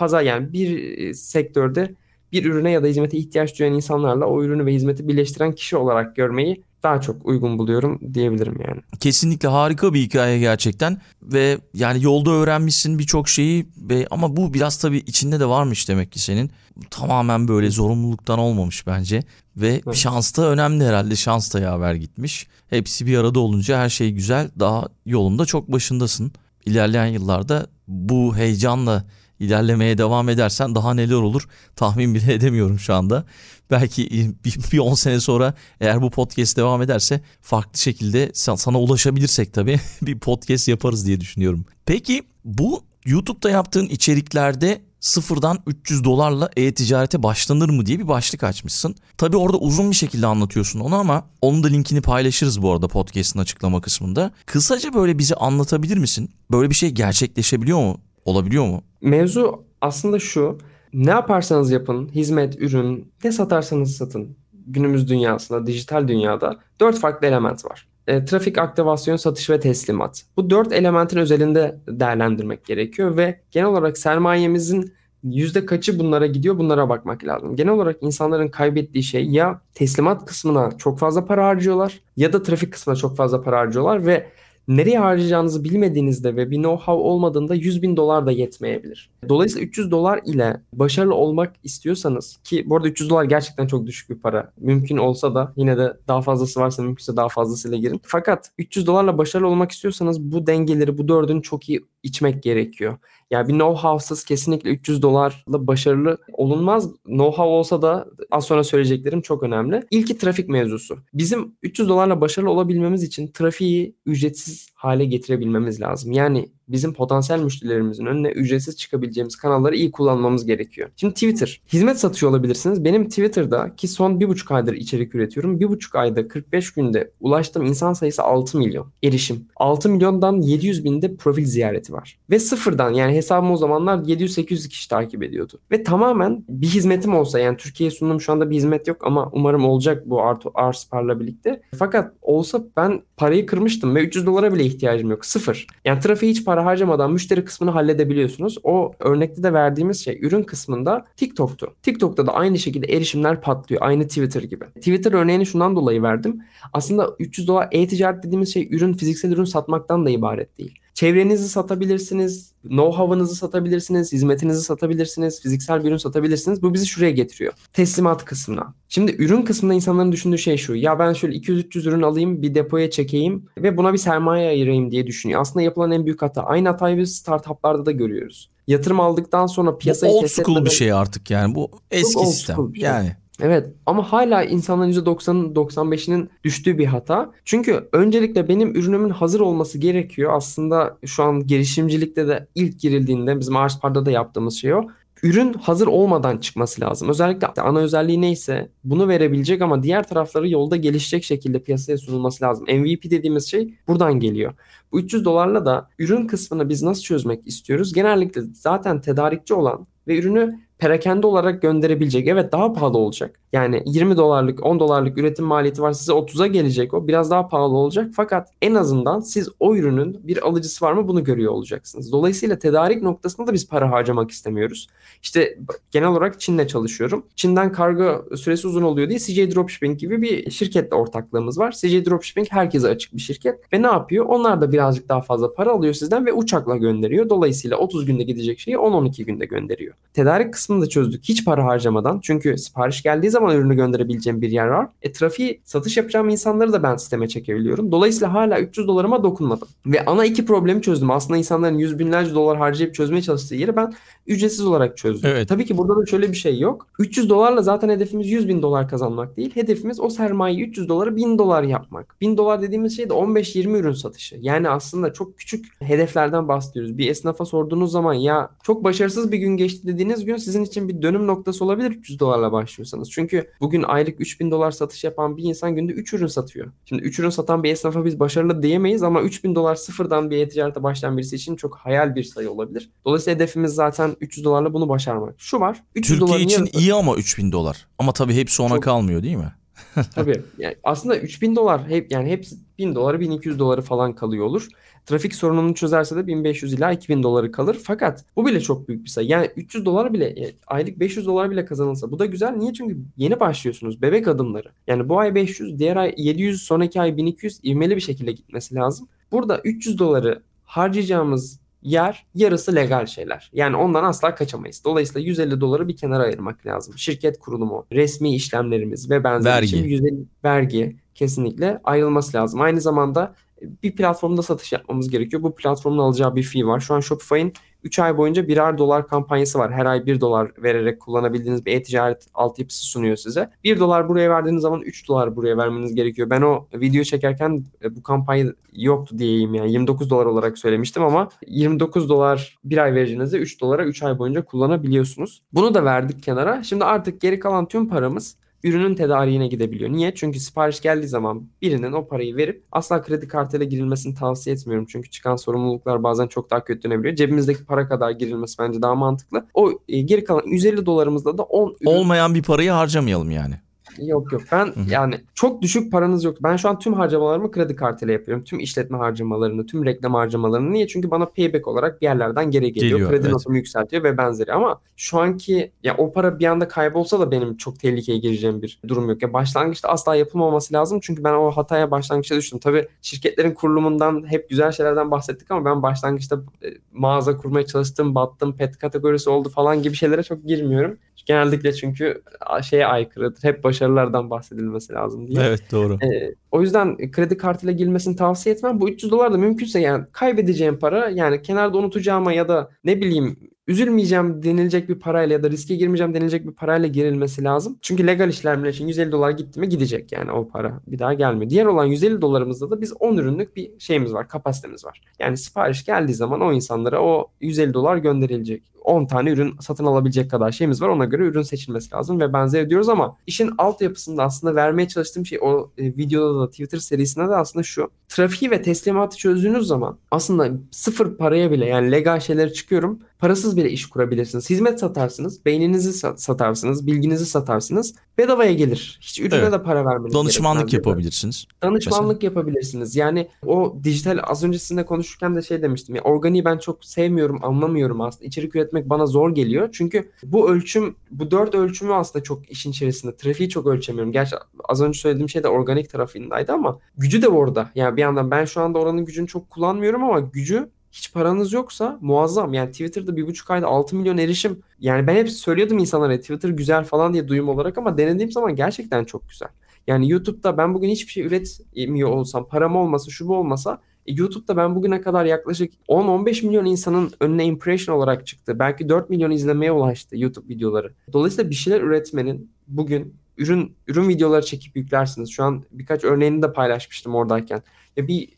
pazar yani bir e, sektörde bir ürüne ya da hizmete ihtiyaç duyan insanlarla o ürünü ve hizmeti birleştiren kişi olarak görmeyi daha çok uygun buluyorum diyebilirim yani. Kesinlikle harika bir hikaye gerçekten ve yani yolda öğrenmişsin birçok şeyi ve ama bu biraz tabii içinde de varmış demek ki senin. Tamamen böyle zorunluluktan olmamış bence ve evet. şans da önemli herhalde şans da yaver gitmiş. Hepsi bir arada olunca her şey güzel daha yolunda çok başındasın. İlerleyen yıllarda bu heyecanla ilerlemeye devam edersen daha neler olur tahmin bile [laughs] edemiyorum şu anda. Belki bir 10 sene sonra eğer bu podcast devam ederse farklı şekilde sana ulaşabilirsek tabii [laughs] bir podcast yaparız diye düşünüyorum. Peki bu YouTube'da yaptığın içeriklerde sıfırdan 300 dolarla e-ticarete başlanır mı diye bir başlık açmışsın. Tabi orada uzun bir şekilde anlatıyorsun onu ama onun da linkini paylaşırız bu arada podcast'ın açıklama kısmında. Kısaca böyle bize anlatabilir misin? Böyle bir şey gerçekleşebiliyor mu? Olabiliyor mu? Mevzu aslında şu. Ne yaparsanız yapın, hizmet, ürün, ne satarsanız satın. Günümüz dünyasında, dijital dünyada dört farklı element var. E, trafik, aktivasyon, satış ve teslimat. Bu dört elementin özelinde değerlendirmek gerekiyor ve genel olarak sermayemizin yüzde kaçı bunlara gidiyor bunlara bakmak lazım. Genel olarak insanların kaybettiği şey ya teslimat kısmına çok fazla para harcıyorlar ya da trafik kısmına çok fazla para harcıyorlar ve nereye harcayacağınızı bilmediğinizde ve bir know-how olmadığında 100 bin dolar da yetmeyebilir. Dolayısıyla 300 dolar ile başarılı olmak istiyorsanız ki bu arada 300 dolar gerçekten çok düşük bir para. Mümkün olsa da yine de daha fazlası varsa mümkünse daha fazlasıyla girin. Fakat 300 dolarla başarılı olmak istiyorsanız bu dengeleri bu dördünü çok iyi içmek gerekiyor. Yani bir know-how'sız kesinlikle 300 dolarla başarılı olunmaz. Know-how olsa da az sonra söyleyeceklerim çok önemli. İlki trafik mevzusu. Bizim 300 dolarla başarılı olabilmemiz için trafiği ücretsiz hale getirebilmemiz lazım. Yani bizim potansiyel müşterilerimizin önüne ücretsiz çıkabileceğimiz kanalları iyi kullanmamız gerekiyor. Şimdi Twitter. Hizmet satıyor olabilirsiniz. Benim Twitter'da ki son bir buçuk aydır içerik üretiyorum. Bir buçuk ayda 45 günde ulaştığım insan sayısı 6 milyon. Erişim. 6 milyondan 700 binde profil ziyareti var. Ve sıfırdan yani hesabım o zamanlar 700-800 kişi takip ediyordu. Ve tamamen bir hizmetim olsa yani Türkiye'ye sunduğum şu anda bir hizmet yok ama umarım olacak bu Arto Arspar'la birlikte. Fakat olsa ben parayı kırmıştım ve 300 dolara bile ihtiyacım yok. Sıfır. Yani trafiğe hiç para harcamadan müşteri kısmını halledebiliyorsunuz. O örnekte de verdiğimiz şey ürün kısmında TikTok'tu. TikTok'ta da aynı şekilde erişimler patlıyor. Aynı Twitter gibi. Twitter örneğini şundan dolayı verdim. Aslında 300 dolar e-ticaret dediğimiz şey ürün, fiziksel ürün satmaktan da ibaret değil. Çevrenizi satabilirsiniz, know-how'ınızı satabilirsiniz, hizmetinizi satabilirsiniz, fiziksel bir ürün satabilirsiniz. Bu bizi şuraya getiriyor. Teslimat kısmına. Şimdi ürün kısmında insanların düşündüğü şey şu. Ya ben şöyle 200-300 ürün alayım, bir depoya çekeyim ve buna bir sermaye ayırayım diye düşünüyor. Aslında yapılan en büyük hata. Aynı hatayı biz startuplarda da görüyoruz. Yatırım aldıktan sonra piyasayı bu old school bir şey artık yani. Bu eski sistem. Şey. Yani Evet ama hala insanların %90'ın 95'inin düştüğü bir hata. Çünkü öncelikle benim ürünümün hazır olması gerekiyor. Aslında şu an girişimcilikte de ilk girildiğinde bizim Arspar'da da yaptığımız şey o ürün hazır olmadan çıkması lazım. Özellikle ana özelliği neyse bunu verebilecek ama diğer tarafları yolda gelişecek şekilde piyasaya sunulması lazım. MVP dediğimiz şey buradan geliyor. Bu 300 dolarla da ürün kısmını biz nasıl çözmek istiyoruz? Genellikle zaten tedarikçi olan ve ürünü perakende olarak gönderebilecek. Evet daha pahalı olacak. Yani 20 dolarlık 10 dolarlık üretim maliyeti var size 30'a gelecek o biraz daha pahalı olacak. Fakat en azından siz o ürünün bir alıcısı var mı bunu görüyor olacaksınız. Dolayısıyla tedarik noktasında da biz para harcamak istemiyoruz. İşte genel olarak Çin'le çalışıyorum. Çin'den kargo süresi uzun oluyor diye CJ Dropshipping gibi bir şirketle ortaklığımız var. CJ Dropshipping herkese açık bir şirket ve ne yapıyor? Onlar da birazcık daha fazla para alıyor sizden ve uçakla gönderiyor. Dolayısıyla 30 günde gidecek şeyi 10-12 günde gönderiyor. Tedarik kısmını da çözdük hiç para harcamadan. Çünkü sipariş geldiği zaman ürünü gönderebileceğim bir yer var. E trafiği satış yapacağım insanları da ben sisteme çekebiliyorum. Dolayısıyla hala 300 dolarıma dokunmadım. Ve ana iki problemi çözdüm. Aslında insanların yüz binlerce dolar harcayıp çözmeye çalıştığı yeri ben ücretsiz olarak çözdüm. Evet. Tabii ki burada da şöyle bir şey yok. 300 dolarla zaten hedefimiz 100 bin dolar kazanmak değil. Hedefimiz o sermayeyi 300 dolara 1000 dolar yapmak. 1000 dolar dediğimiz şey de 15-20 ürün satışı. Yani aslında çok küçük hedeflerden bahsediyoruz. Bir esnafa sorduğunuz zaman ya çok başarısız bir gün geçti dediğiniz gün sizin için bir dönüm noktası olabilir 300 dolarla başlıyorsanız. Çünkü bugün aylık 3000 dolar satış yapan bir insan günde 3 ürün satıyor. Şimdi 3 ürün satan bir esnafa biz başarılı diyemeyiz ama 3000 dolar sıfırdan bir e-ticarete başlayan birisi için çok hayal bir sayı olabilir. Dolayısıyla hedefimiz zaten 300 dolarla bunu başarmak. Şu var. 300 Türkiye için yanında... iyi ama 3000 dolar. Ama tabii hepsi ona çok... kalmıyor değil mi? [laughs] tabii. Yani aslında 3000 dolar hep yani hepsi 1000 doları 1200 doları falan kalıyor olur. Trafik sorununu çözerse de 1500 ila 2000 doları kalır. Fakat bu bile çok büyük bir sayı. Yani 300 dolar bile e, aylık 500 dolar bile kazanılsa bu da güzel. Niye? Çünkü yeni başlıyorsunuz. Bebek adımları. Yani bu ay 500, diğer ay 700, sonraki ay 1200 ivmeli bir şekilde gitmesi lazım. Burada 300 doları harcayacağımız yer yarısı legal şeyler. Yani ondan asla kaçamayız. Dolayısıyla 150 doları bir kenara ayırmak lazım. Şirket kurulumu, resmi işlemlerimiz ve benzeri vergi. için 150 vergi kesinlikle ayrılması lazım. Aynı zamanda bir platformda satış yapmamız gerekiyor. Bu platformun alacağı bir fee var. Şu an Shopify'in 3 ay boyunca birer dolar kampanyası var. Her ay 1 dolar vererek kullanabildiğiniz bir e-ticaret altyapısı sunuyor size. 1 dolar buraya verdiğiniz zaman 3 dolar buraya vermeniz gerekiyor. Ben o video çekerken e, bu kampanya yoktu diyeyim yani 29 dolar olarak söylemiştim ama 29 dolar bir ay vereceğinizde 3 dolara 3 ay boyunca kullanabiliyorsunuz. Bunu da verdik kenara. Şimdi artık geri kalan tüm paramız ürünün tedariğine gidebiliyor. Niye? Çünkü sipariş geldiği zaman birinin o parayı verip asla kredi kartıyla girilmesini tavsiye etmiyorum. Çünkü çıkan sorumluluklar bazen çok daha kötü dönebiliyor. Cebimizdeki para kadar girilmesi bence daha mantıklı. O e, geri kalan 150 dolarımızda da 10 ürün... Olmayan bir parayı harcamayalım yani. Yok yok. Ben Hı-hı. yani çok düşük paranız yok. Ben şu an tüm harcamalarımı kredi kartıyla yapıyorum. Tüm işletme harcamalarını, tüm reklam harcamalarını. Niye? Çünkü bana payback olarak bir yerlerden geri geliyor. geliyor kredi evet. notumu yükseltiyor ve benzeri. Ama şu anki ya o para bir anda kaybolsa da benim çok tehlikeye gireceğim bir durum yok. Ya başlangıçta asla yapılmaması lazım. Çünkü ben o hataya başlangıçta düştüm. Tabii şirketlerin kurulumundan hep güzel şeylerden bahsettik ama ben başlangıçta e, mağaza kurmaya çalıştım, battım, pet kategorisi oldu falan gibi şeylere çok girmiyorum. Genellikle çünkü şeye aykırıdır. Hep başarılardan bahsedilmesi lazım diye. Evet doğru. Ee, o yüzden kredi kartıyla girmesini tavsiye etmem. Bu 300 dolar da mümkünse yani kaybedeceğim para yani kenarda unutacağıma ya da ne bileyim üzülmeyeceğim denilecek bir parayla ya da riske girmeyeceğim denilecek bir parayla girilmesi lazım. Çünkü legal işlemler için 150 dolar gitti mi gidecek yani o para bir daha gelmiyor. Diğer olan 150 dolarımızda da biz 10 ürünlük bir şeyimiz var, kapasitemiz var. Yani sipariş geldiği zaman o insanlara o 150 dolar gönderilecek. 10 tane ürün satın alabilecek kadar şeyimiz var. Ona göre ürün seçilmesi lazım ve benzeri diyoruz ama işin altyapısında aslında vermeye çalıştığım şey o e, videoda da Twitter serisinde de aslında şu. Trafiği ve teslimatı çözdüğünüz zaman aslında sıfır paraya bile yani legal şeyleri çıkıyorum. Parasız bile iş kurabilirsiniz. Hizmet satarsınız, beyninizi satarsınız, bilginizi satarsınız. Bedavaya gelir. Hiç ürüne evet. de para vermeniz Danışmanlık yapabilirsiniz. Danışmanlık mesela. yapabilirsiniz. Yani o dijital az önce sizinle konuşurken de şey demiştim. Ya, organiği ben çok sevmiyorum, anlamıyorum aslında. İçerik üretmek bana zor geliyor. Çünkü bu ölçüm, bu dört ölçümü aslında çok işin içerisinde. Trafiği çok ölçemiyorum. Gerçi az önce söylediğim şey de organik tarafındaydı ama gücü de orada. Yani bir yandan ben şu anda oranın gücünü çok kullanmıyorum ama gücü hiç paranız yoksa muazzam. Yani Twitter'da bir buçuk ayda 6 milyon erişim. Yani ben hep söylüyordum insanlara Twitter güzel falan diye duyum olarak ama denediğim zaman gerçekten çok güzel. Yani YouTube'da ben bugün hiçbir şey üretmiyor olsam, param olmasa, şu bu olmasa YouTube'da ben bugüne kadar yaklaşık 10-15 milyon insanın önüne impression olarak çıktı. Belki 4 milyon izlemeye ulaştı YouTube videoları. Dolayısıyla bir şeyler üretmenin bugün ürün ürün videoları çekip yüklersiniz. Şu an birkaç örneğini de paylaşmıştım oradayken. Ya bir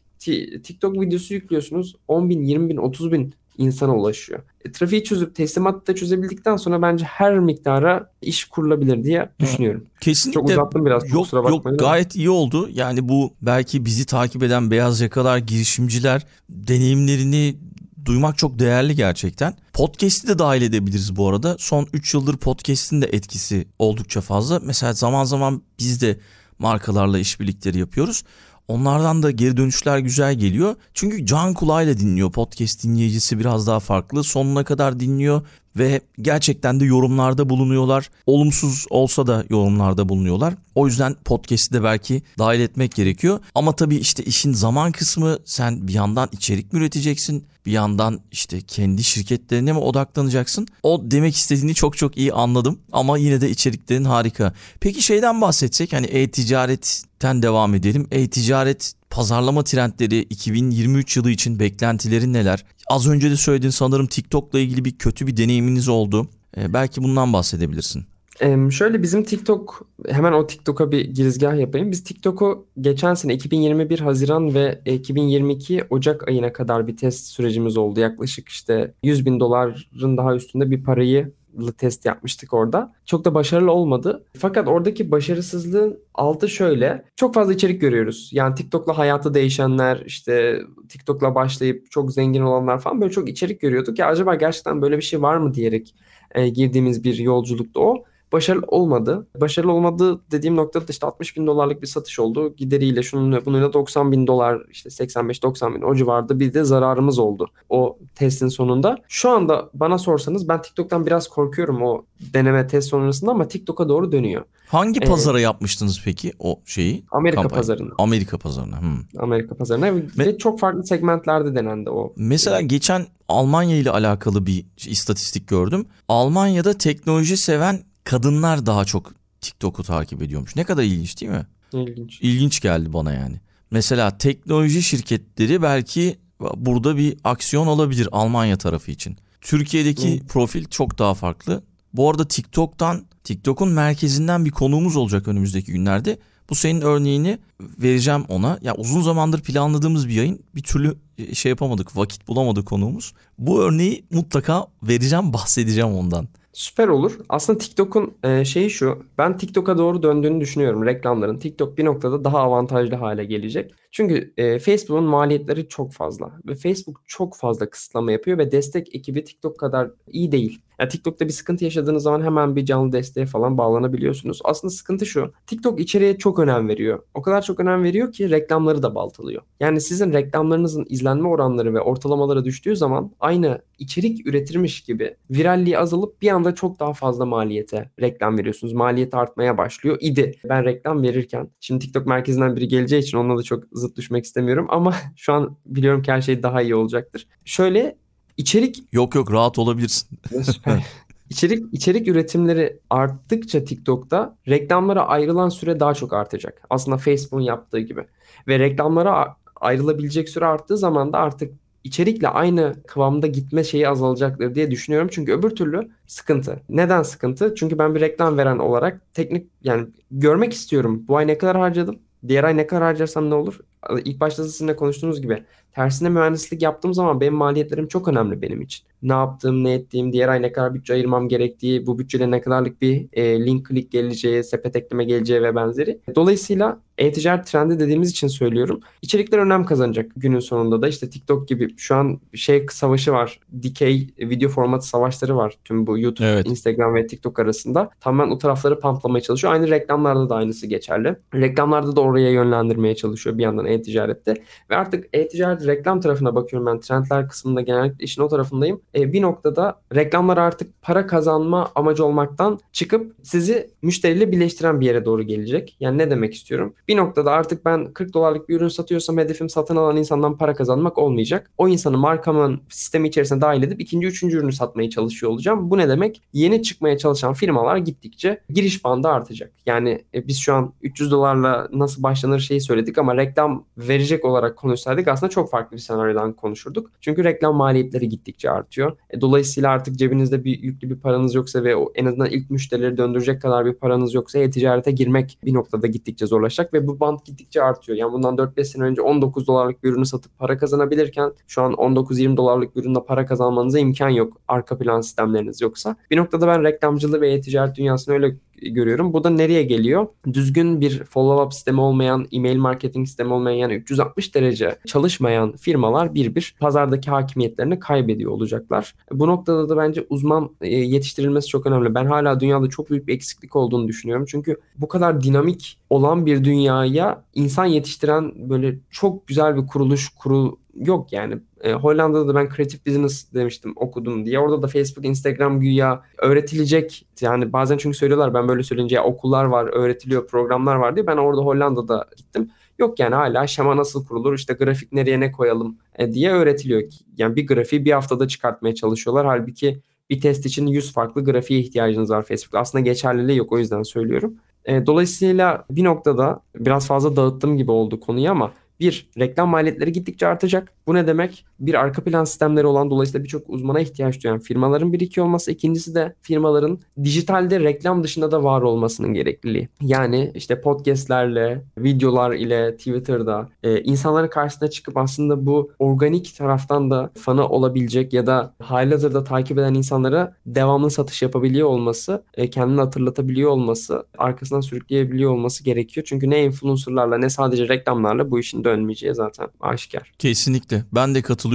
TikTok videosu yüklüyorsunuz 10 bin, 20 bin, 30 bin insana ulaşıyor. E, trafiği çözüp teslimatı da çözebildikten sonra bence her miktara iş kurulabilir diye düşünüyorum. Kesinlikle. Çok uzattım biraz. Yok kusura bakmayın. yok gayet iyi oldu. Yani bu belki bizi takip eden beyaz yakalar, girişimciler deneyimlerini duymak çok değerli gerçekten. Podcast'i de dahil edebiliriz bu arada. Son 3 yıldır podcast'in de etkisi oldukça fazla. Mesela zaman zaman biz de markalarla işbirlikleri yapıyoruz. Onlardan da geri dönüşler güzel geliyor. Çünkü can kulağıyla dinliyor. Podcast dinleyicisi biraz daha farklı. Sonuna kadar dinliyor ve gerçekten de yorumlarda bulunuyorlar. Olumsuz olsa da yorumlarda bulunuyorlar. O yüzden podcast'i de belki dahil etmek gerekiyor. Ama tabii işte işin zaman kısmı sen bir yandan içerik mi üreteceksin? Bir yandan işte kendi şirketlerine mi odaklanacaksın? O demek istediğini çok çok iyi anladım. Ama yine de içeriklerin harika. Peki şeyden bahsetsek hani e-ticaretten devam edelim. E-ticaret pazarlama trendleri 2023 yılı için beklentilerin neler? Az önce de söyledin sanırım TikTok'la ilgili bir kötü bir deneyiminiz oldu. Ee, belki bundan bahsedebilirsin. Ee, şöyle bizim TikTok hemen o TikTok'a bir girizgah yapayım. Biz TikTok'u geçen sene 2021 Haziran ve 2022 Ocak ayına kadar bir test sürecimiz oldu. Yaklaşık işte 100 bin doların daha üstünde bir parayı test yapmıştık orada. Çok da başarılı olmadı. Fakat oradaki başarısızlığın altı şöyle. Çok fazla içerik görüyoruz. Yani TikTok'la hayatı değişenler, işte TikTok'la başlayıp çok zengin olanlar falan böyle çok içerik görüyorduk. Ya acaba gerçekten böyle bir şey var mı diyerek e, girdiğimiz bir yolculukta o başarılı olmadı. Başarılı olmadı dediğim noktada işte 60 bin dolarlık bir satış oldu. Gideriyle şununla bununla 90 bin dolar işte 85-90 bin o civarda bir de zararımız oldu o testin sonunda. Şu anda bana sorsanız ben TikTok'tan biraz korkuyorum o deneme test sonrasında ama TikTok'a doğru dönüyor. Hangi ee, pazara yapmıştınız peki o şeyi? Amerika kampanya? pazarına. Amerika pazarına. Hmm. Amerika pazarına Me- ve çok farklı segmentlerde denendi o. Mesela geçen Almanya ile alakalı bir istatistik gördüm. Almanya'da teknoloji seven kadınlar daha çok TikTok'u takip ediyormuş. Ne kadar ilginç değil mi? İlginç. İlginç geldi bana yani. Mesela teknoloji şirketleri belki burada bir aksiyon olabilir Almanya tarafı için. Türkiye'deki Hı. profil çok daha farklı. Bu arada TikTok'tan, TikTok'un merkezinden bir konuğumuz olacak önümüzdeki günlerde. Bu senin örneğini vereceğim ona. Ya uzun zamandır planladığımız bir yayın bir türlü e, şey yapamadık, vakit bulamadık konuğumuz. Bu örneği mutlaka vereceğim, bahsedeceğim ondan. Süper olur. Aslında TikTok'un e, şeyi şu. Ben TikTok'a doğru döndüğünü düşünüyorum reklamların. TikTok bir noktada daha avantajlı hale gelecek. Çünkü e, Facebook'un maliyetleri çok fazla ve Facebook çok fazla kısıtlama yapıyor ve destek ekibi TikTok kadar iyi değil. Yani TikTok'ta bir sıkıntı yaşadığınız zaman hemen bir canlı desteğe falan bağlanabiliyorsunuz. Aslında sıkıntı şu. TikTok içeriye çok önem veriyor. O kadar çok önem veriyor ki reklamları da baltalıyor. Yani sizin reklamlarınızın izlenme oranları ve ortalamaları düştüğü zaman aynı içerik üretirmiş gibi viralliği azalıp bir anda çok daha fazla maliyete reklam veriyorsunuz. Maliyet artmaya başlıyor. İdi. Ben reklam verirken şimdi TikTok merkezinden biri geleceği için onunla da çok zıt düşmek istemiyorum ama [laughs] şu an biliyorum ki her şey daha iyi olacaktır. Şöyle içerik Yok yok rahat olabilirsin. Süper. [laughs] İçerik içerik üretimleri arttıkça TikTok'ta reklamlara ayrılan süre daha çok artacak. Aslında Facebook'un yaptığı gibi. Ve reklamlara ayrılabilecek süre arttığı zaman da artık içerikle aynı kıvamda gitme şeyi azalacaktır diye düşünüyorum. Çünkü öbür türlü sıkıntı. Neden sıkıntı? Çünkü ben bir reklam veren olarak teknik yani görmek istiyorum. Bu ay ne kadar harcadım? Diğer ay ne kadar harcarsam ne olur? İlk başta sizinle konuştuğunuz gibi tersine mühendislik yaptığım zaman benim maliyetlerim çok önemli benim için. Ne yaptığım, ne ettiğim, diğer ay ne kadar bütçe ayırmam gerektiği, bu bütçeyle ne kadarlık bir e, link click geleceği, sepet ekleme geleceği ve benzeri. Dolayısıyla e-ticaret trendi dediğimiz için söylüyorum. İçerikler önem kazanacak günün sonunda da işte TikTok gibi şu an şey savaşı var. Dikey video formatı savaşları var tüm bu YouTube, evet. Instagram ve TikTok arasında. Tamamen o tarafları pamplamaya çalışıyor. Aynı reklamlarda da aynısı geçerli. Reklamlarda da oraya yönlendirmeye çalışıyor bir yandan e-ticarette. Ve artık e-ticaret reklam tarafına bakıyorum ben trendler kısmında genellikle işin o tarafındayım. E, bir noktada reklamlar artık para kazanma amacı olmaktan çıkıp sizi müşteriyle birleştiren bir yere doğru gelecek. Yani ne demek istiyorum? Bir noktada artık ben 40 dolarlık bir ürün satıyorsam hedefim satın alan insandan para kazanmak olmayacak. O insanı markamın sistemi içerisine dahil edip ikinci, üçüncü ürünü satmaya çalışıyor olacağım. Bu ne demek? Yeni çıkmaya çalışan firmalar gittikçe giriş bandı artacak. Yani e, biz şu an 300 dolarla nasıl başlanır şeyi söyledik ama reklam verecek olarak konuşsaydık aslında çok farklı bir senaryodan konuşurduk. Çünkü reklam maliyetleri gittikçe artıyor. E, dolayısıyla artık cebinizde bir yüklü bir paranız yoksa ve o, en azından ilk müşterileri döndürecek kadar bir paranız yoksa e-ticarete girmek bir noktada gittikçe zorlaşacak ve bu band gittikçe artıyor. Yani bundan 4-5 sene önce 19 dolarlık bir ürünü satıp para kazanabilirken şu an 19-20 dolarlık bir ürünle para kazanmanıza imkan yok. Arka plan sistemleriniz yoksa. Bir noktada ben reklamcılığı ve e-ticaret dünyasını öyle görüyorum. Bu da nereye geliyor? Düzgün bir follow-up sistemi olmayan, email marketing sistemi olmayan yani 360 derece çalışmayan firmalar bir bir pazardaki hakimiyetlerini kaybediyor olacaklar. Bu noktada da bence uzman e, yetiştirilmesi çok önemli. Ben hala dünyada çok büyük bir eksiklik olduğunu düşünüyorum. Çünkü bu kadar dinamik olan bir dünyaya insan yetiştiren böyle çok güzel bir kuruluş kuru yok yani. E, Hollanda'da da ben creative business demiştim okudum diye. Orada da Facebook, Instagram güya öğretilecek. Yani bazen çünkü söylüyorlar ben böyle söyleyince ya okullar var, öğretiliyor, programlar var diye. Ben orada Hollanda'da gittim. Yok yani hala şema nasıl kurulur, işte grafik nereye ne koyalım e, diye öğretiliyor. Yani bir grafiği bir haftada çıkartmaya çalışıyorlar. Halbuki bir test için 100 farklı grafiğe ihtiyacınız var Facebook'ta. Aslında geçerliliği yok o yüzden söylüyorum. E, dolayısıyla bir noktada biraz fazla dağıttım gibi oldu konuyu ama bir, reklam maliyetleri gittikçe artacak. Bu ne demek? Bir arka plan sistemleri olan dolayısıyla birçok uzmana ihtiyaç duyan firmaların birikiyor olması. İkincisi de firmaların dijitalde reklam dışında da var olmasının gerekliliği. Yani işte podcastlerle, videolar ile Twitter'da e, insanların karşısına çıkıp aslında bu organik taraftan da fanı olabilecek ya da halihazırda takip eden insanlara devamlı satış yapabiliyor olması, e, kendini hatırlatabiliyor olması, arkasından sürükleyebiliyor olması gerekiyor. Çünkü ne influencerlarla ne sadece reklamlarla bu işin dönmeyeceği zaten aşikar. Kesinlikle. Ben de katılıyorum.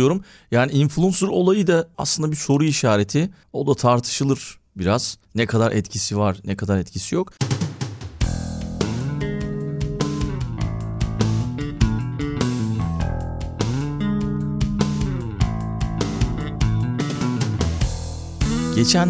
Yani influencer olayı da aslında bir soru işareti. O da tartışılır biraz. Ne kadar etkisi var, ne kadar etkisi yok. Geçen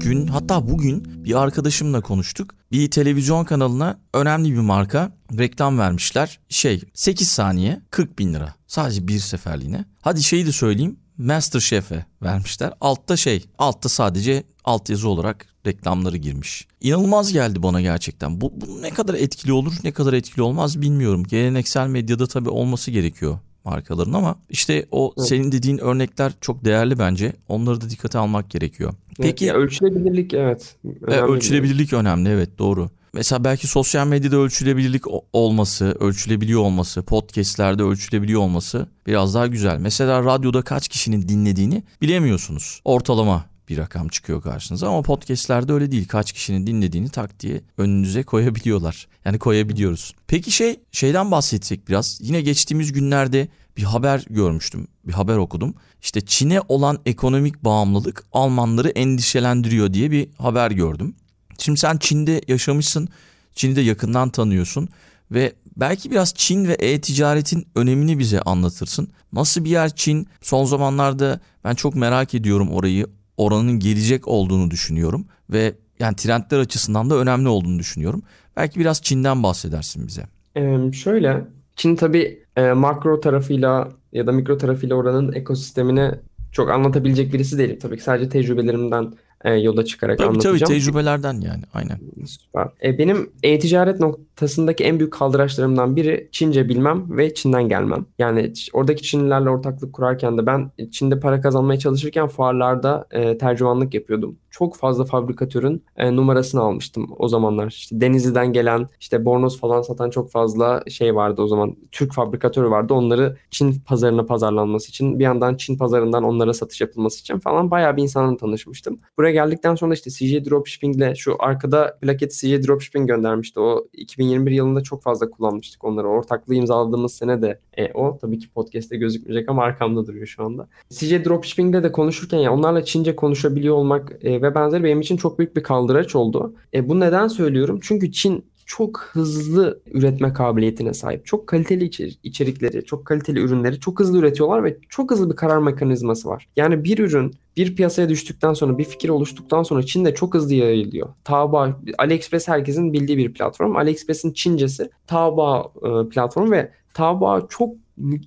gün hatta bugün bir arkadaşımla konuştuk. Bir televizyon kanalına önemli bir marka reklam vermişler. Şey 8 saniye 40 bin lira. Sadece bir seferliğine. Hadi şeyi de söyleyeyim. Masterchef'e vermişler. Altta şey, altta sadece altyazı olarak reklamları girmiş. İnanılmaz geldi bana gerçekten. Bu, bu ne kadar etkili olur, ne kadar etkili olmaz bilmiyorum. Geleneksel medyada tabii olması gerekiyor markaların ama işte o evet. senin dediğin örnekler çok değerli bence. Onları da dikkate almak gerekiyor. Peki evet, ölçülebilirlik evet. E, ölçülebilirlik önemli evet doğru. Mesela belki sosyal medyada ölçülebilirlik olması, ölçülebiliyor olması, podcastlerde ölçülebiliyor olması biraz daha güzel. Mesela radyoda kaç kişinin dinlediğini bilemiyorsunuz. Ortalama bir rakam çıkıyor karşınıza ama podcastlerde öyle değil. Kaç kişinin dinlediğini tak diye önünüze koyabiliyorlar. Yani koyabiliyoruz. Peki şey şeyden bahsetsek biraz. Yine geçtiğimiz günlerde bir haber görmüştüm. Bir haber okudum. İşte Çin'e olan ekonomik bağımlılık Almanları endişelendiriyor diye bir haber gördüm. Şimdi sen Çin'de yaşamışsın. Çin'i de yakından tanıyorsun ve belki biraz Çin ve e-ticaretin önemini bize anlatırsın. Nasıl bir yer Çin? Son zamanlarda ben çok merak ediyorum orayı. Oranın gelecek olduğunu düşünüyorum ve yani trendler açısından da önemli olduğunu düşünüyorum. Belki biraz Çin'den bahsedersin bize. Ee, şöyle Çin tabii e, makro tarafıyla ya da mikro tarafıyla oranın ekosistemine çok anlatabilecek birisi değilim. Tabii ki sadece tecrübelerimden e, yola çıkarak tabii, anlatacağım. Tabii tecrübelerden yani aynen. Süper. E, benim e-ticaret noktasındaki en büyük kaldıraçlarımdan biri Çince bilmem ve Çin'den gelmem. Yani oradaki Çinlilerle ortaklık kurarken de ben Çin'de para kazanmaya çalışırken fuarlarda e, tercümanlık yapıyordum. Çok fazla fabrikatörün e, numarasını almıştım o zamanlar. İşte Denizli'den gelen işte bornoz falan satan çok fazla şey vardı o zaman. Türk fabrikatörü vardı. Onları Çin pazarına pazarlanması için bir yandan Çin pazarından onlara satış yapılması için falan bayağı bir insanla tanışmıştım. Buraya geldikten sonra işte CJ Dropshipping ile şu arkada plaketi CJ Dropshipping göndermişti. O 2021 yılında çok fazla kullanmıştık onları. Ortaklığı imzaladığımız sene de e, o. Tabii ki podcast'te gözükmeyecek ama arkamda duruyor şu anda. CJ Dropshipping'de de konuşurken ya onlarla Çince konuşabiliyor olmak e, ve benzeri benim için çok büyük bir kaldıraç oldu. E, bu neden söylüyorum? Çünkü Çin çok hızlı üretme kabiliyetine sahip. Çok kaliteli içerikleri, çok kaliteli ürünleri çok hızlı üretiyorlar ve çok hızlı bir karar mekanizması var. Yani bir ürün bir piyasaya düştükten sonra, bir fikir oluştuktan sonra Çin'de çok hızlı yayılıyor. Taobao, AliExpress herkesin bildiği bir platform. AliExpress'in Çincesi Taobao e, platformu ve Taobao çok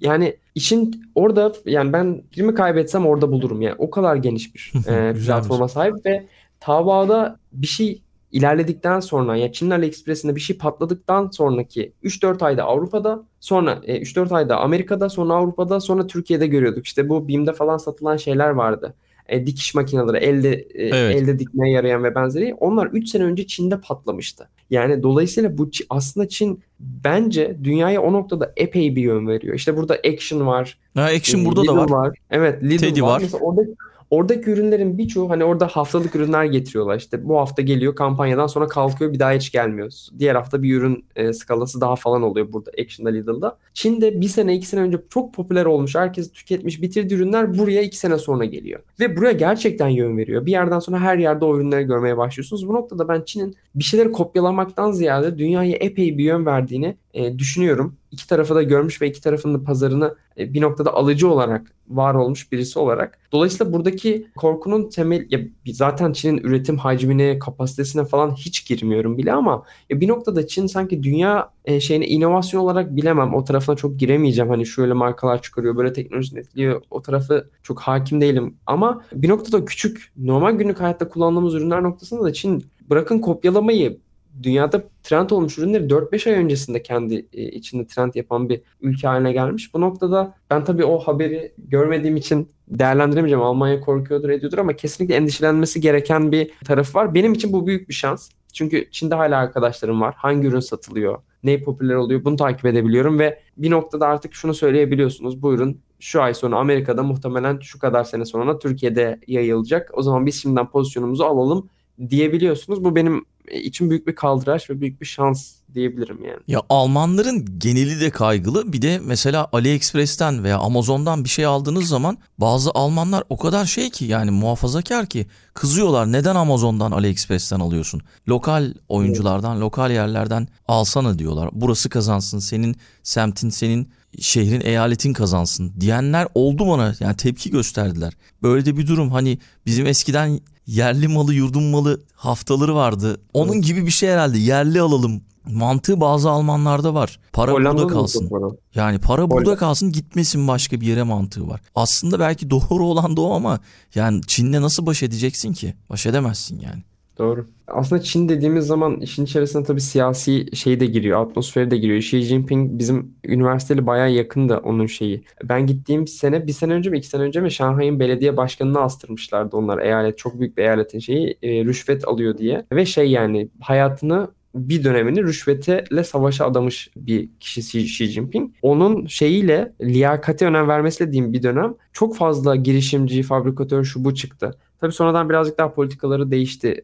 yani işin orada yani ben birimi kaybetsem orada bulurum yani o kadar geniş bir [laughs] e, platforma sahip ve Taobao'da bir şey ilerledikten sonra ya Çin'in AliExpress'inde bir şey patladıktan sonraki 3-4 ayda Avrupa'da sonra e, 3-4 ayda Amerika'da sonra Avrupa'da sonra Türkiye'de görüyorduk. İşte bu BİM'de falan satılan şeyler vardı. E, dikiş makineleri elde e, Evet. elde dikmeye yarayan ve benzeri onlar 3 sene önce Çin'de patlamıştı. Yani dolayısıyla bu aslında Çin bence dünyaya o noktada epey bir yön veriyor. İşte burada Action var. Ha, Action e, burada da Lidl var. Evet Lidl Teddy var. var. Mesela orada Oradaki ürünlerin birçoğu hani orada haftalık ürünler getiriyorlar. İşte bu hafta geliyor kampanyadan sonra kalkıyor bir daha hiç gelmiyor. Diğer hafta bir ürün e, skalası daha falan oluyor burada Action'da Lidl'da. Çin'de bir sene iki sene önce çok popüler olmuş. Herkes tüketmiş bitirdiği ürünler buraya iki sene sonra geliyor. Ve buraya gerçekten yön veriyor. Bir yerden sonra her yerde o ürünleri görmeye başlıyorsunuz. Bu noktada ben Çin'in bir şeyleri kopyalamaktan ziyade dünyaya epey bir yön verdiğini e, düşünüyorum. İki tarafı da görmüş ve iki tarafın da pazarını e, bir noktada alıcı olarak var olmuş birisi olarak. Dolayısıyla buradaki korkunun temel ya zaten Çin'in üretim hacmine, kapasitesine falan hiç girmiyorum bile ama ya bir noktada Çin sanki dünya e, şeyine inovasyon olarak bilemem. O tarafına çok giremeyeceğim. Hani şöyle markalar çıkarıyor, böyle teknoloji etkiliyor. O tarafı çok hakim değilim. Ama bir noktada küçük, normal günlük hayatta kullandığımız ürünler noktasında da Çin bırakın kopyalamayı dünyada trend olmuş ürünleri 4-5 ay öncesinde kendi e, içinde trend yapan bir ülke haline gelmiş. Bu noktada ben tabii o haberi görmediğim için değerlendiremeyeceğim. Almanya korkuyordur ediyordur ama kesinlikle endişelenmesi gereken bir tarafı var. Benim için bu büyük bir şans. Çünkü Çin'de hala arkadaşlarım var. Hangi ürün satılıyor? Ne popüler oluyor? Bunu takip edebiliyorum ve bir noktada artık şunu söyleyebiliyorsunuz. Bu ürün şu ay sonra Amerika'da muhtemelen şu kadar sene sonra Türkiye'de yayılacak. O zaman biz şimdiden pozisyonumuzu alalım diyebiliyorsunuz. Bu benim için büyük bir kaldıraç ve büyük bir şans diyebilirim yani. Ya Almanların geneli de kaygılı. Bir de mesela AliExpress'ten veya Amazon'dan bir şey aldığınız zaman bazı Almanlar o kadar şey ki yani muhafazakar ki kızıyorlar. Neden Amazon'dan AliExpress'ten alıyorsun? Lokal oyunculardan, lokal yerlerden alsana diyorlar. Burası kazansın, senin semtin, senin şehrin, eyaletin kazansın diyenler oldu bana. Yani tepki gösterdiler. Böyle de bir durum hani bizim eskiden yerli malı, yurdum malı haftaları vardı. Onun gibi bir şey herhalde. Yerli alalım mantığı bazı Almanlarda var. Para Hollanda'da burada da kalsın. o. Yani para burada Hollanda. kalsın gitmesin başka bir yere mantığı var. Aslında belki doğru olan da o ama yani Çin'le nasıl baş edeceksin ki? Baş edemezsin yani. Doğru. Aslında Çin dediğimiz zaman işin içerisine tabii siyasi şey de giriyor, atmosferi de giriyor. Xi Jinping bizim üniversiteli bayağı yakındı onun şeyi. Ben gittiğim sene, bir sene önce mi iki sene önce mi Şanghay'ın belediye başkanını astırmışlardı onlar. Eyalet, çok büyük bir eyaletin şeyi, e, rüşvet alıyor diye. Ve şey yani hayatını bir dönemini rüşvetle savaşa adamış bir kişi Xi Jinping. Onun şeyiyle liyakate önem vermesiyle diyeyim bir dönem çok fazla girişimci, fabrikatör şu bu çıktı. Tabii sonradan birazcık daha politikaları değişti.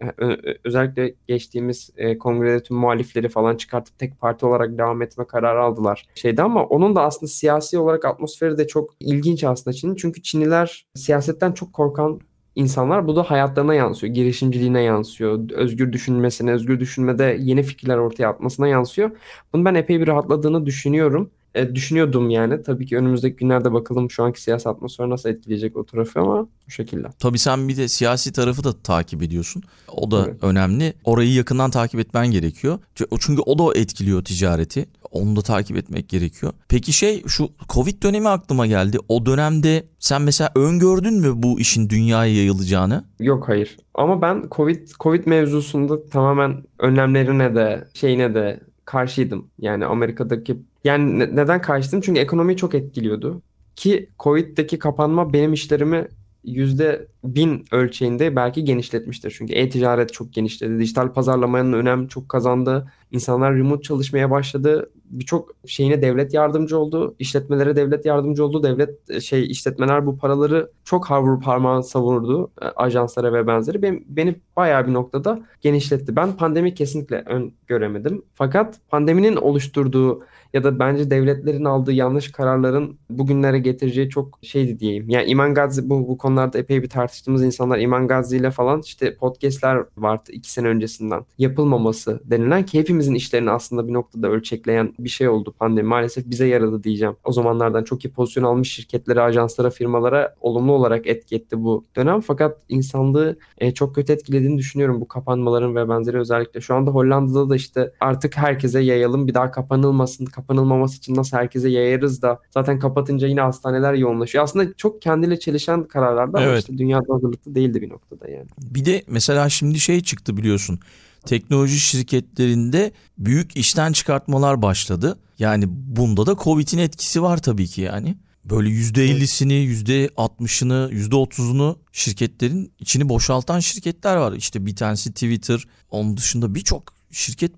Özellikle geçtiğimiz e, kongrede tüm muhalifleri falan çıkartıp tek parti olarak devam etme kararı aldılar şeyde ama onun da aslında siyasi olarak atmosferi de çok ilginç aslında Çin'in. Çünkü Çinliler siyasetten çok korkan insanlar. Bu da hayatlarına yansıyor, girişimciliğine yansıyor, özgür düşünmesine, özgür düşünmede yeni fikirler ortaya atmasına yansıyor. Bunu ben epey bir rahatladığını düşünüyorum. E, düşünüyordum yani. Tabii ki önümüzdeki günlerde bakalım şu anki siyasi atmosfer nasıl etkileyecek o tarafı ama bu şekilde. Tabii sen bir de siyasi tarafı da takip ediyorsun. O da Evet. önemli. Orayı yakından takip etmen gerekiyor. Çünkü o da etkiliyor ticareti. Onu da takip etmek gerekiyor. Peki şey şu Covid dönemi aklıma geldi. O dönemde sen mesela öngördün mü bu işin dünyaya yayılacağını? Yok hayır. Ama ben Covid Covid mevzusunda tamamen önlemlerine de şeyine de karşıydım. Yani Amerika'daki yani ne- neden karşıydım? Çünkü ekonomiyi çok etkiliyordu. Ki Covid'deki kapanma benim işlerimi yüzde bin ölçeğinde belki genişletmiştir. Çünkü e-ticaret çok genişledi. Dijital pazarlamanın önemi çok kazandı. İnsanlar remote çalışmaya başladı. Birçok şeyine devlet yardımcı oldu. İşletmelere devlet yardımcı oldu. Devlet e, şey işletmeler bu paraları çok havur parmağı savurdu e, ajanslara ve benzeri. Beni, beni bayağı bir noktada genişletti. Ben pandemi kesinlikle ön göremedim. Fakat pandeminin oluşturduğu ya da bence devletlerin aldığı yanlış kararların bugünlere getireceği çok şeydi diyeyim. Yani İman Gazi bu, bu konularda epey bir tartıştığımız insanlar İman Gazi ile falan işte podcastler vardı iki sene öncesinden. Yapılmaması denilen ki hepimizin işlerini aslında bir noktada ölçekleyen bir şey oldu pandemi. Maalesef bize yaradı diyeceğim. O zamanlardan çok iyi pozisyon almış şirketlere, ajanslara, firmalara olumlu olarak etki etti bu dönem. Fakat insanlığı e, çok kötü etkilediğini düşünüyorum bu kapanmaların ve benzeri özellikle. Şu anda Hollanda'da da işte artık herkese yayalım bir daha kapanılmasın. Kapanılmaması için nasıl herkese yayarız da zaten kapatınca yine hastaneler yoğunlaşıyor. Aslında çok kendiyle çelişen kararlardı ama Evet. işte dünyada hazırlıklı değildi bir noktada yani. Bir de mesela şimdi şey çıktı biliyorsun. teknoloji şirketlerinde büyük işten çıkartmalar başladı. Yani bunda da Covid'in etkisi var tabii ki yani. Böyle %50'sini, %60'ını, %30'unu şirketlerin içini boşaltan şirketler var. İşte bir tanesi Twitter, onun dışında birçok şirket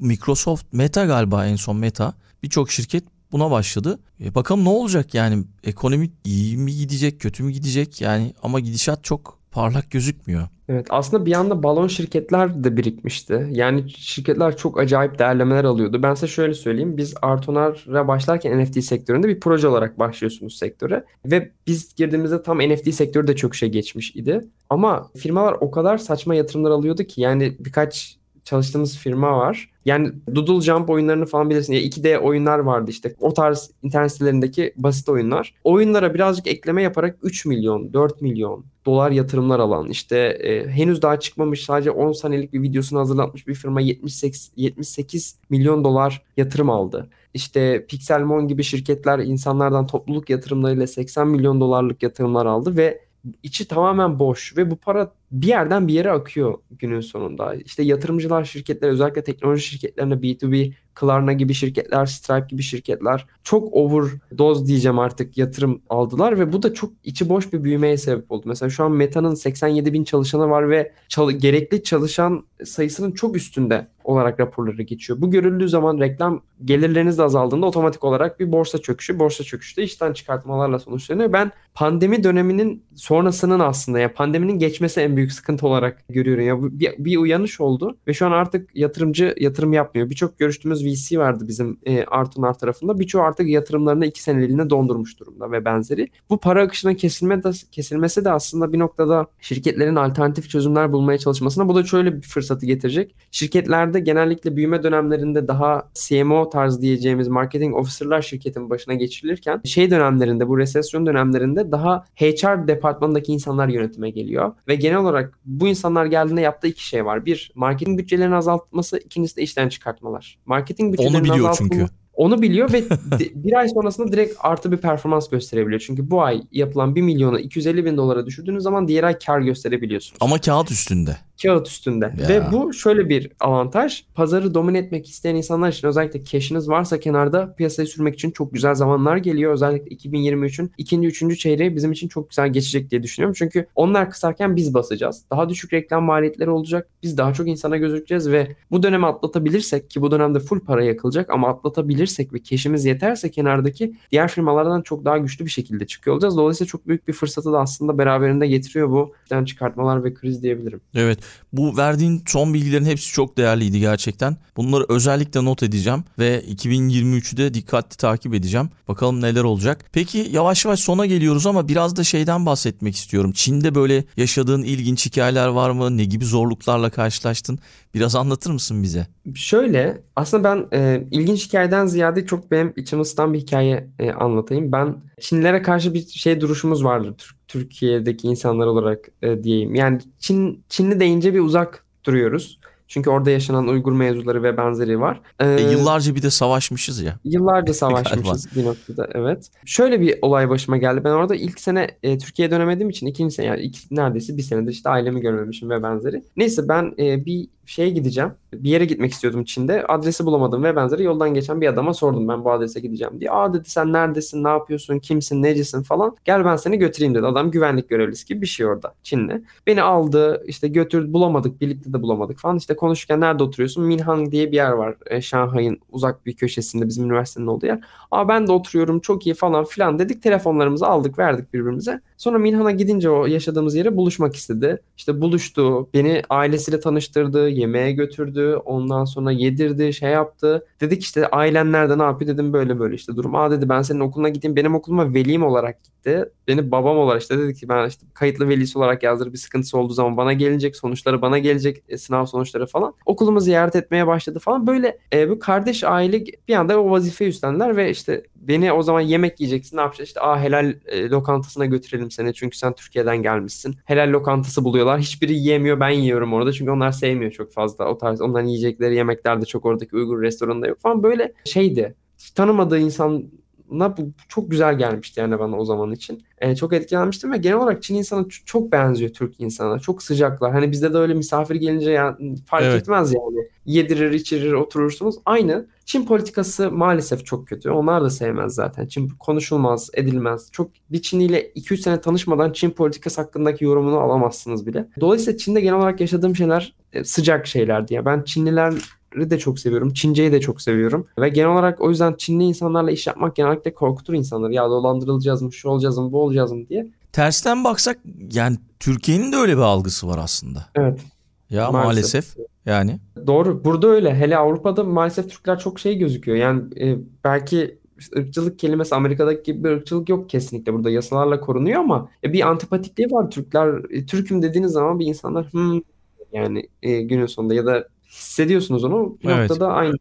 Microsoft, Meta galiba en son Meta. Birçok şirket buna başladı. E bakalım ne olacak yani ekonomi iyi mi gidecek, kötü mü gidecek yani ama gidişat çok parlak gözükmüyor. Evet aslında bir anda balon şirketler de birikmişti. Yani şirketler çok acayip değerlemeler alıyordu. Ben size şöyle söyleyeyim. Biz Artonar'a başlarken NFT sektöründe bir proje olarak başlıyorsunuz sektöre. Ve biz girdiğimizde tam NFT sektörü de çok şey geçmiş idi. Ama firmalar o kadar saçma yatırımlar alıyordu ki yani birkaç çalıştığımız firma var. Yani Doodle Jump oyunlarını falan bilirsin. Ya 2D oyunlar vardı işte. O tarz internet sitelerindeki basit oyunlar. Oyunlara birazcık ekleme yaparak 3 milyon, 4 milyon dolar yatırımlar alan işte e, henüz daha çıkmamış sadece 10 saniyelik bir videosunu hazırlatmış bir firma 78, 78 milyon dolar yatırım aldı. İşte Pixelmon gibi şirketler insanlardan topluluk yatırımlarıyla 80 milyon dolarlık yatırımlar aldı ve içi tamamen boş ve bu para bir yerden bir yere akıyor günün sonunda. İşte yatırımcılar şirketler özellikle teknoloji şirketlerine B2B, Klarna gibi şirketler, Stripe gibi şirketler çok overdose diyeceğim artık yatırım aldılar ve bu da çok içi boş bir büyümeye sebep oldu. Mesela şu an Meta'nın 87 bin çalışanı var ve çal- gerekli çalışan sayısının çok üstünde olarak raporları geçiyor. Bu görüldüğü zaman reklam gelirleriniz de azaldığında otomatik olarak bir borsa çöküşü, borsa çöküşü de işten çıkartmalarla sonuçlanıyor. Ben pandemi döneminin sonrasının aslında ya pandeminin geçmesi en büyük sıkıntı olarak görüyorum. Ya bir, bir uyanış oldu ve şu an artık yatırımcı yatırım yapmıyor. Birçok görüştüğümüz VC vardı bizim e, Artunar tarafında. Birçoğu artık yatırımlarını iki seneliğine dondurmuş durumda ve benzeri. Bu para akışının kesilme de, kesilmesi de aslında bir noktada şirketlerin alternatif çözümler bulmaya çalışmasına bu da şöyle bir fırsatı getirecek. Şirketlerde genellikle büyüme dönemlerinde daha CMO tarzı diyeceğimiz marketing officer'lar şirketin başına geçirilirken şey dönemlerinde bu resesyon dönemlerinde daha HR departmanındaki insanlar yönetime geliyor ve genel olarak bu insanlar geldiğinde yaptığı iki şey var. Bir, marketing bütçelerini azaltması, ikincisi de işten çıkartmalar. Marketing bütçelerini Onu biliyor çünkü. Onu biliyor ve [laughs] bir ay sonrasında direkt artı bir performans gösterebiliyor. Çünkü bu ay yapılan 1 milyonu 250 bin dolara düşürdüğünüz zaman diğer ay kar gösterebiliyorsunuz. Ama kağıt üstünde. Kağıt üstünde. Ya. Ve bu şöyle bir avantaj. Pazarı domine etmek isteyen insanlar için özellikle cash'iniz varsa kenarda piyasaya sürmek için çok güzel zamanlar geliyor. Özellikle 2023'ün ikinci, üçüncü çeyreği bizim için çok güzel geçecek diye düşünüyorum. Çünkü onlar kısarken biz basacağız. Daha düşük reklam maliyetleri olacak. Biz daha çok insana gözükeceğiz ve bu dönemi atlatabilirsek ki bu dönemde full para yakılacak ama atlatabilirsek ve cash'imiz yeterse kenardaki diğer firmalardan çok daha güçlü bir şekilde çıkıyor olacağız. Dolayısıyla çok büyük bir fırsatı da aslında beraberinde getiriyor bu çıkartmalar ve kriz diyebilirim. Evet bu verdiğin son bilgilerin hepsi çok değerliydi gerçekten. Bunları özellikle not edeceğim ve 2023'ü de dikkatli takip edeceğim. Bakalım neler olacak. Peki yavaş yavaş sona geliyoruz ama biraz da şeyden bahsetmek istiyorum. Çin'de böyle yaşadığın ilginç hikayeler var mı? Ne gibi zorluklarla karşılaştın? Biraz anlatır mısın bize? Şöyle aslında ben e, ilginç hikayeden ziyade çok benim içimi ısıtan bir hikaye e, anlatayım. Ben Çinlilere karşı bir şey duruşumuz vardır Tür- Türkiye'deki insanlar olarak e, diyeyim. Yani Çin Çinli deyince bir uzak duruyoruz. Çünkü orada yaşanan Uygur mevzuları ve benzeri var. E, E, yıllarca bir de savaşmışız ya. Yıllarca [laughs] savaşmışız bir noktada evet. Şöyle bir olay başıma geldi. Ben orada ilk sene e, Türkiye'ye dönemediğim için ikinci sene yani iki, neredeyse bir senedir işte ailemi görmemişim ve benzeri. Neyse ben e, bir şeye gideceğim. Bir yere gitmek istiyordum Çin'de. Adresi bulamadım ve benzeri. Yoldan geçen bir adama sordum ben bu adrese gideceğim diye. Aa dedi sen neredesin, ne yapıyorsun, kimsin, necisin falan. Gel ben seni götüreyim dedi. Adam güvenlik görevlisi gibi bir şey orada Çinli. Beni aldı işte götürdü bulamadık birlikte de bulamadık falan. İşte konuşurken nerede oturuyorsun? Minhang diye bir yer var. E, Şanghay'ın uzak bir köşesinde bizim üniversitenin olduğu yer. Aa ben de oturuyorum çok iyi falan filan dedik. Telefonlarımızı aldık verdik birbirimize. Sonra Minhan'a gidince o yaşadığımız yere buluşmak istedi. İşte buluştu. Beni ailesiyle tanıştırdı. Yemeğe götürdü. Ondan sonra yedirdi. Şey yaptı. Dedik işte ailen nerede ne yapıyor dedim böyle böyle işte durum. Aa dedi ben senin okuluna gideyim. Benim okuluma velim olarak gitti. Beni babam olarak işte dedi ki ben işte kayıtlı velisi olarak yazdır bir sıkıntısı olduğu zaman bana gelecek. Sonuçları bana gelecek. e, sınav sonuçları falan. Okulumu ziyaret etmeye başladı falan. Böyle e, bu kardeş aile bir anda o vazifeyi üstlendiler ve işte beni o zaman yemek yiyeceksin ne yapacağız işte aa helal e, lokantasına götürelim seni çünkü sen Türkiye'den gelmişsin. Helal lokantası buluyorlar. Hiçbiri yiyemiyor ben yiyorum orada çünkü onlar sevmiyor çok fazla. O tarz onların yiyecekleri yemekler de çok oradaki Uygur restoranında yok falan böyle şeydi. Hiç tanımadığı insan insanına bu çok güzel gelmişti yani bana o zaman için. E, çok etkilenmiştim ve genel olarak Çin insanı çok benziyor Türk insana. Çok sıcaklar. Hani bizde de öyle misafir gelince yani fark evet. etmez yani. Yedirir, içirir, oturursunuz. Aynı. Çin politikası maalesef çok kötü. Onlar da sevmez zaten. Çin konuşulmaz, edilmez. Çok bir Çinliyle 2-3 sene tanışmadan Çin politikası hakkındaki yorumunu alamazsınız bile. Dolayısıyla Çin'de genel olarak yaşadığım şeyler e, sıcak şeylerdi. Ya ben Çinliler de çok seviyorum. Çinceyi de çok seviyorum. Ve genel olarak o yüzden Çinli insanlarla iş yapmak genellikle korkutur insanları. Ya dolandırılacağız mı, şu olacağız mı, bu olacağız mı diye. Tersten baksak yani Türkiye'nin de öyle bir algısı var aslında. Evet. Ya maalesef, maalesef yani. Doğru. Burada öyle. Hele Avrupa'da maalesef Türkler çok şey gözüküyor. Yani e, belki ırkçılık kelimesi Amerika'daki gibi bir ırkçılık yok kesinlikle. Burada yasalarla korunuyor ama e, bir antipatikliği var. Türkler e, Türk'üm dediğiniz zaman bir insanlar hmm, yani e, günün sonunda ya da hissediyorsunuz onu. Bir evet. noktada aynı.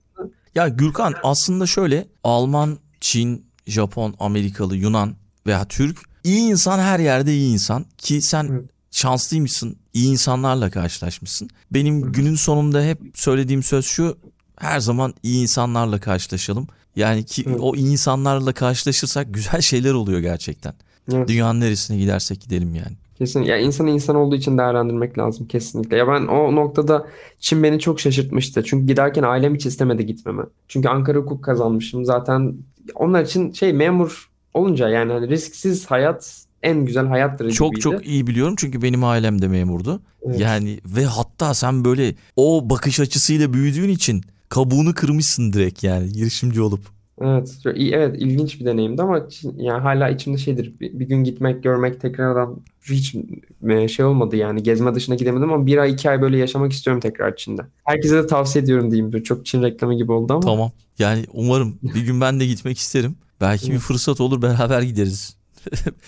Ya Gürkan aslında şöyle Alman, Çin, Japon, Amerikalı, Yunan veya Türk iyi insan her yerde iyi insan ki sen evet. şanslıymışsın. iyi insanlarla karşılaşmışsın. Benim evet. günün sonunda hep söylediğim söz şu. Her zaman iyi insanlarla karşılaşalım. Yani ki evet. o iyi insanlarla karşılaşırsak güzel şeyler oluyor gerçekten. Evet. Dünyanın neresine gidersek gidelim yani. Kesin. Ya insanı insan olduğu için değerlendirmek lazım kesinlikle. Ya ben o noktada Çin beni çok şaşırtmıştı. Çünkü giderken ailem hiç istemedi gitmemi. Çünkü Ankara hukuk kazanmışım. Zaten onlar için şey memur olunca yani hani risksiz hayat en güzel hayattır Çok gibiydi. çok iyi biliyorum çünkü benim ailem de memurdu. Evet. Yani ve hatta sen böyle o bakış açısıyla büyüdüğün için kabuğunu kırmışsın direkt yani girişimci olup. Evet, evet ilginç bir deneyimdi ama yani hala içimde şeydir. Bir, bir gün gitmek, görmek tekrardan hiç e, şey olmadı yani gezme dışına gidemedim ama bir ay iki ay böyle yaşamak istiyorum tekrar Çin'de. Herkese de tavsiye ediyorum diyeyim. Çok Çin reklamı gibi oldu ama. Tamam. Yani umarım bir gün ben de gitmek isterim. Belki bir fırsat olur beraber gideriz.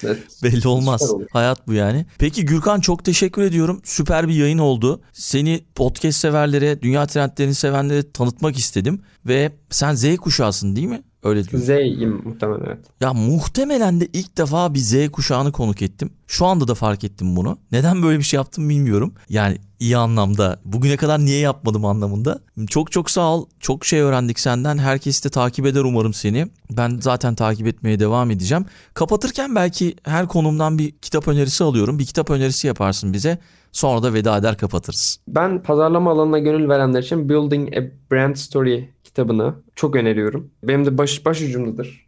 Evet, [laughs] Belli olmaz. Hayat bu yani. Peki Gürkan çok teşekkür ediyorum. Süper bir yayın oldu. Seni podcast severlere, dünya trendlerini sevenlere tanıtmak istedim. Ve sen Z kuşağısın değil mi? Öyle diyorum. Z'yim muhtemelen evet. Ya muhtemelen de ilk defa bir Z kuşağını konuk ettim. Şu anda da fark ettim bunu. Neden böyle bir şey yaptım bilmiyorum. Yani iyi anlamda. Bugüne kadar niye yapmadım anlamında. Çok çok sağ ol. Çok şey öğrendik senden. Herkes de takip eder umarım seni. Ben zaten takip etmeye devam edeceğim. Kapatırken belki her konumdan bir kitap önerisi alıyorum. Bir kitap önerisi yaparsın bize. Sonra da veda eder kapatırız. Ben pazarlama alanına gönül verenler için Building a Brand Story kitabını çok öneriyorum. Benim de baş, baş ucumdadır.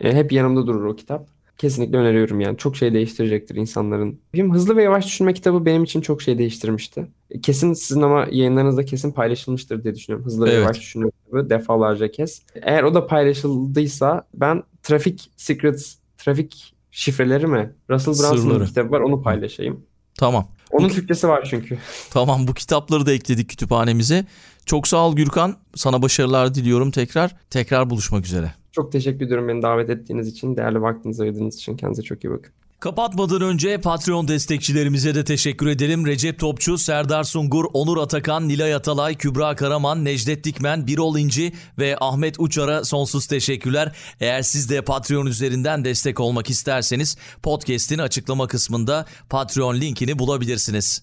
E, hep yanımda durur o kitap. Kesinlikle öneriyorum yani. Çok şey değiştirecektir insanların. Benim Hızlı ve Yavaş Düşünme kitabı benim için çok şey değiştirmişti. Kesin sizin ama yayınlarınızda kesin paylaşılmıştır diye düşünüyorum. Hızlı evet. ve Yavaş Düşünme kitabı defalarca kez. Eğer o da paylaşıldıysa ben Trafik Secrets, trafik şifreleri mi? Russell Brunson'ın kitabı var onu paylaşayım. Tamam. Onun Türkçesi var çünkü. Tamam bu kitapları da ekledik kütüphanemize. Çok sağ ol Gürkan. Sana başarılar diliyorum tekrar. Tekrar buluşmak üzere. Çok teşekkür ediyorum beni davet ettiğiniz için. Değerli vaktinizi ayırdığınız için. Kendinize çok iyi bakın. Kapatmadan önce Patreon destekçilerimize de teşekkür edelim. Recep Topçu, Serdar Sungur, Onur Atakan, Nilay Atalay, Kübra Karaman, Necdet Dikmen, Birol İnci ve Ahmet Uçar'a sonsuz teşekkürler. Eğer siz de Patreon üzerinden destek olmak isterseniz podcast'in açıklama kısmında Patreon linkini bulabilirsiniz.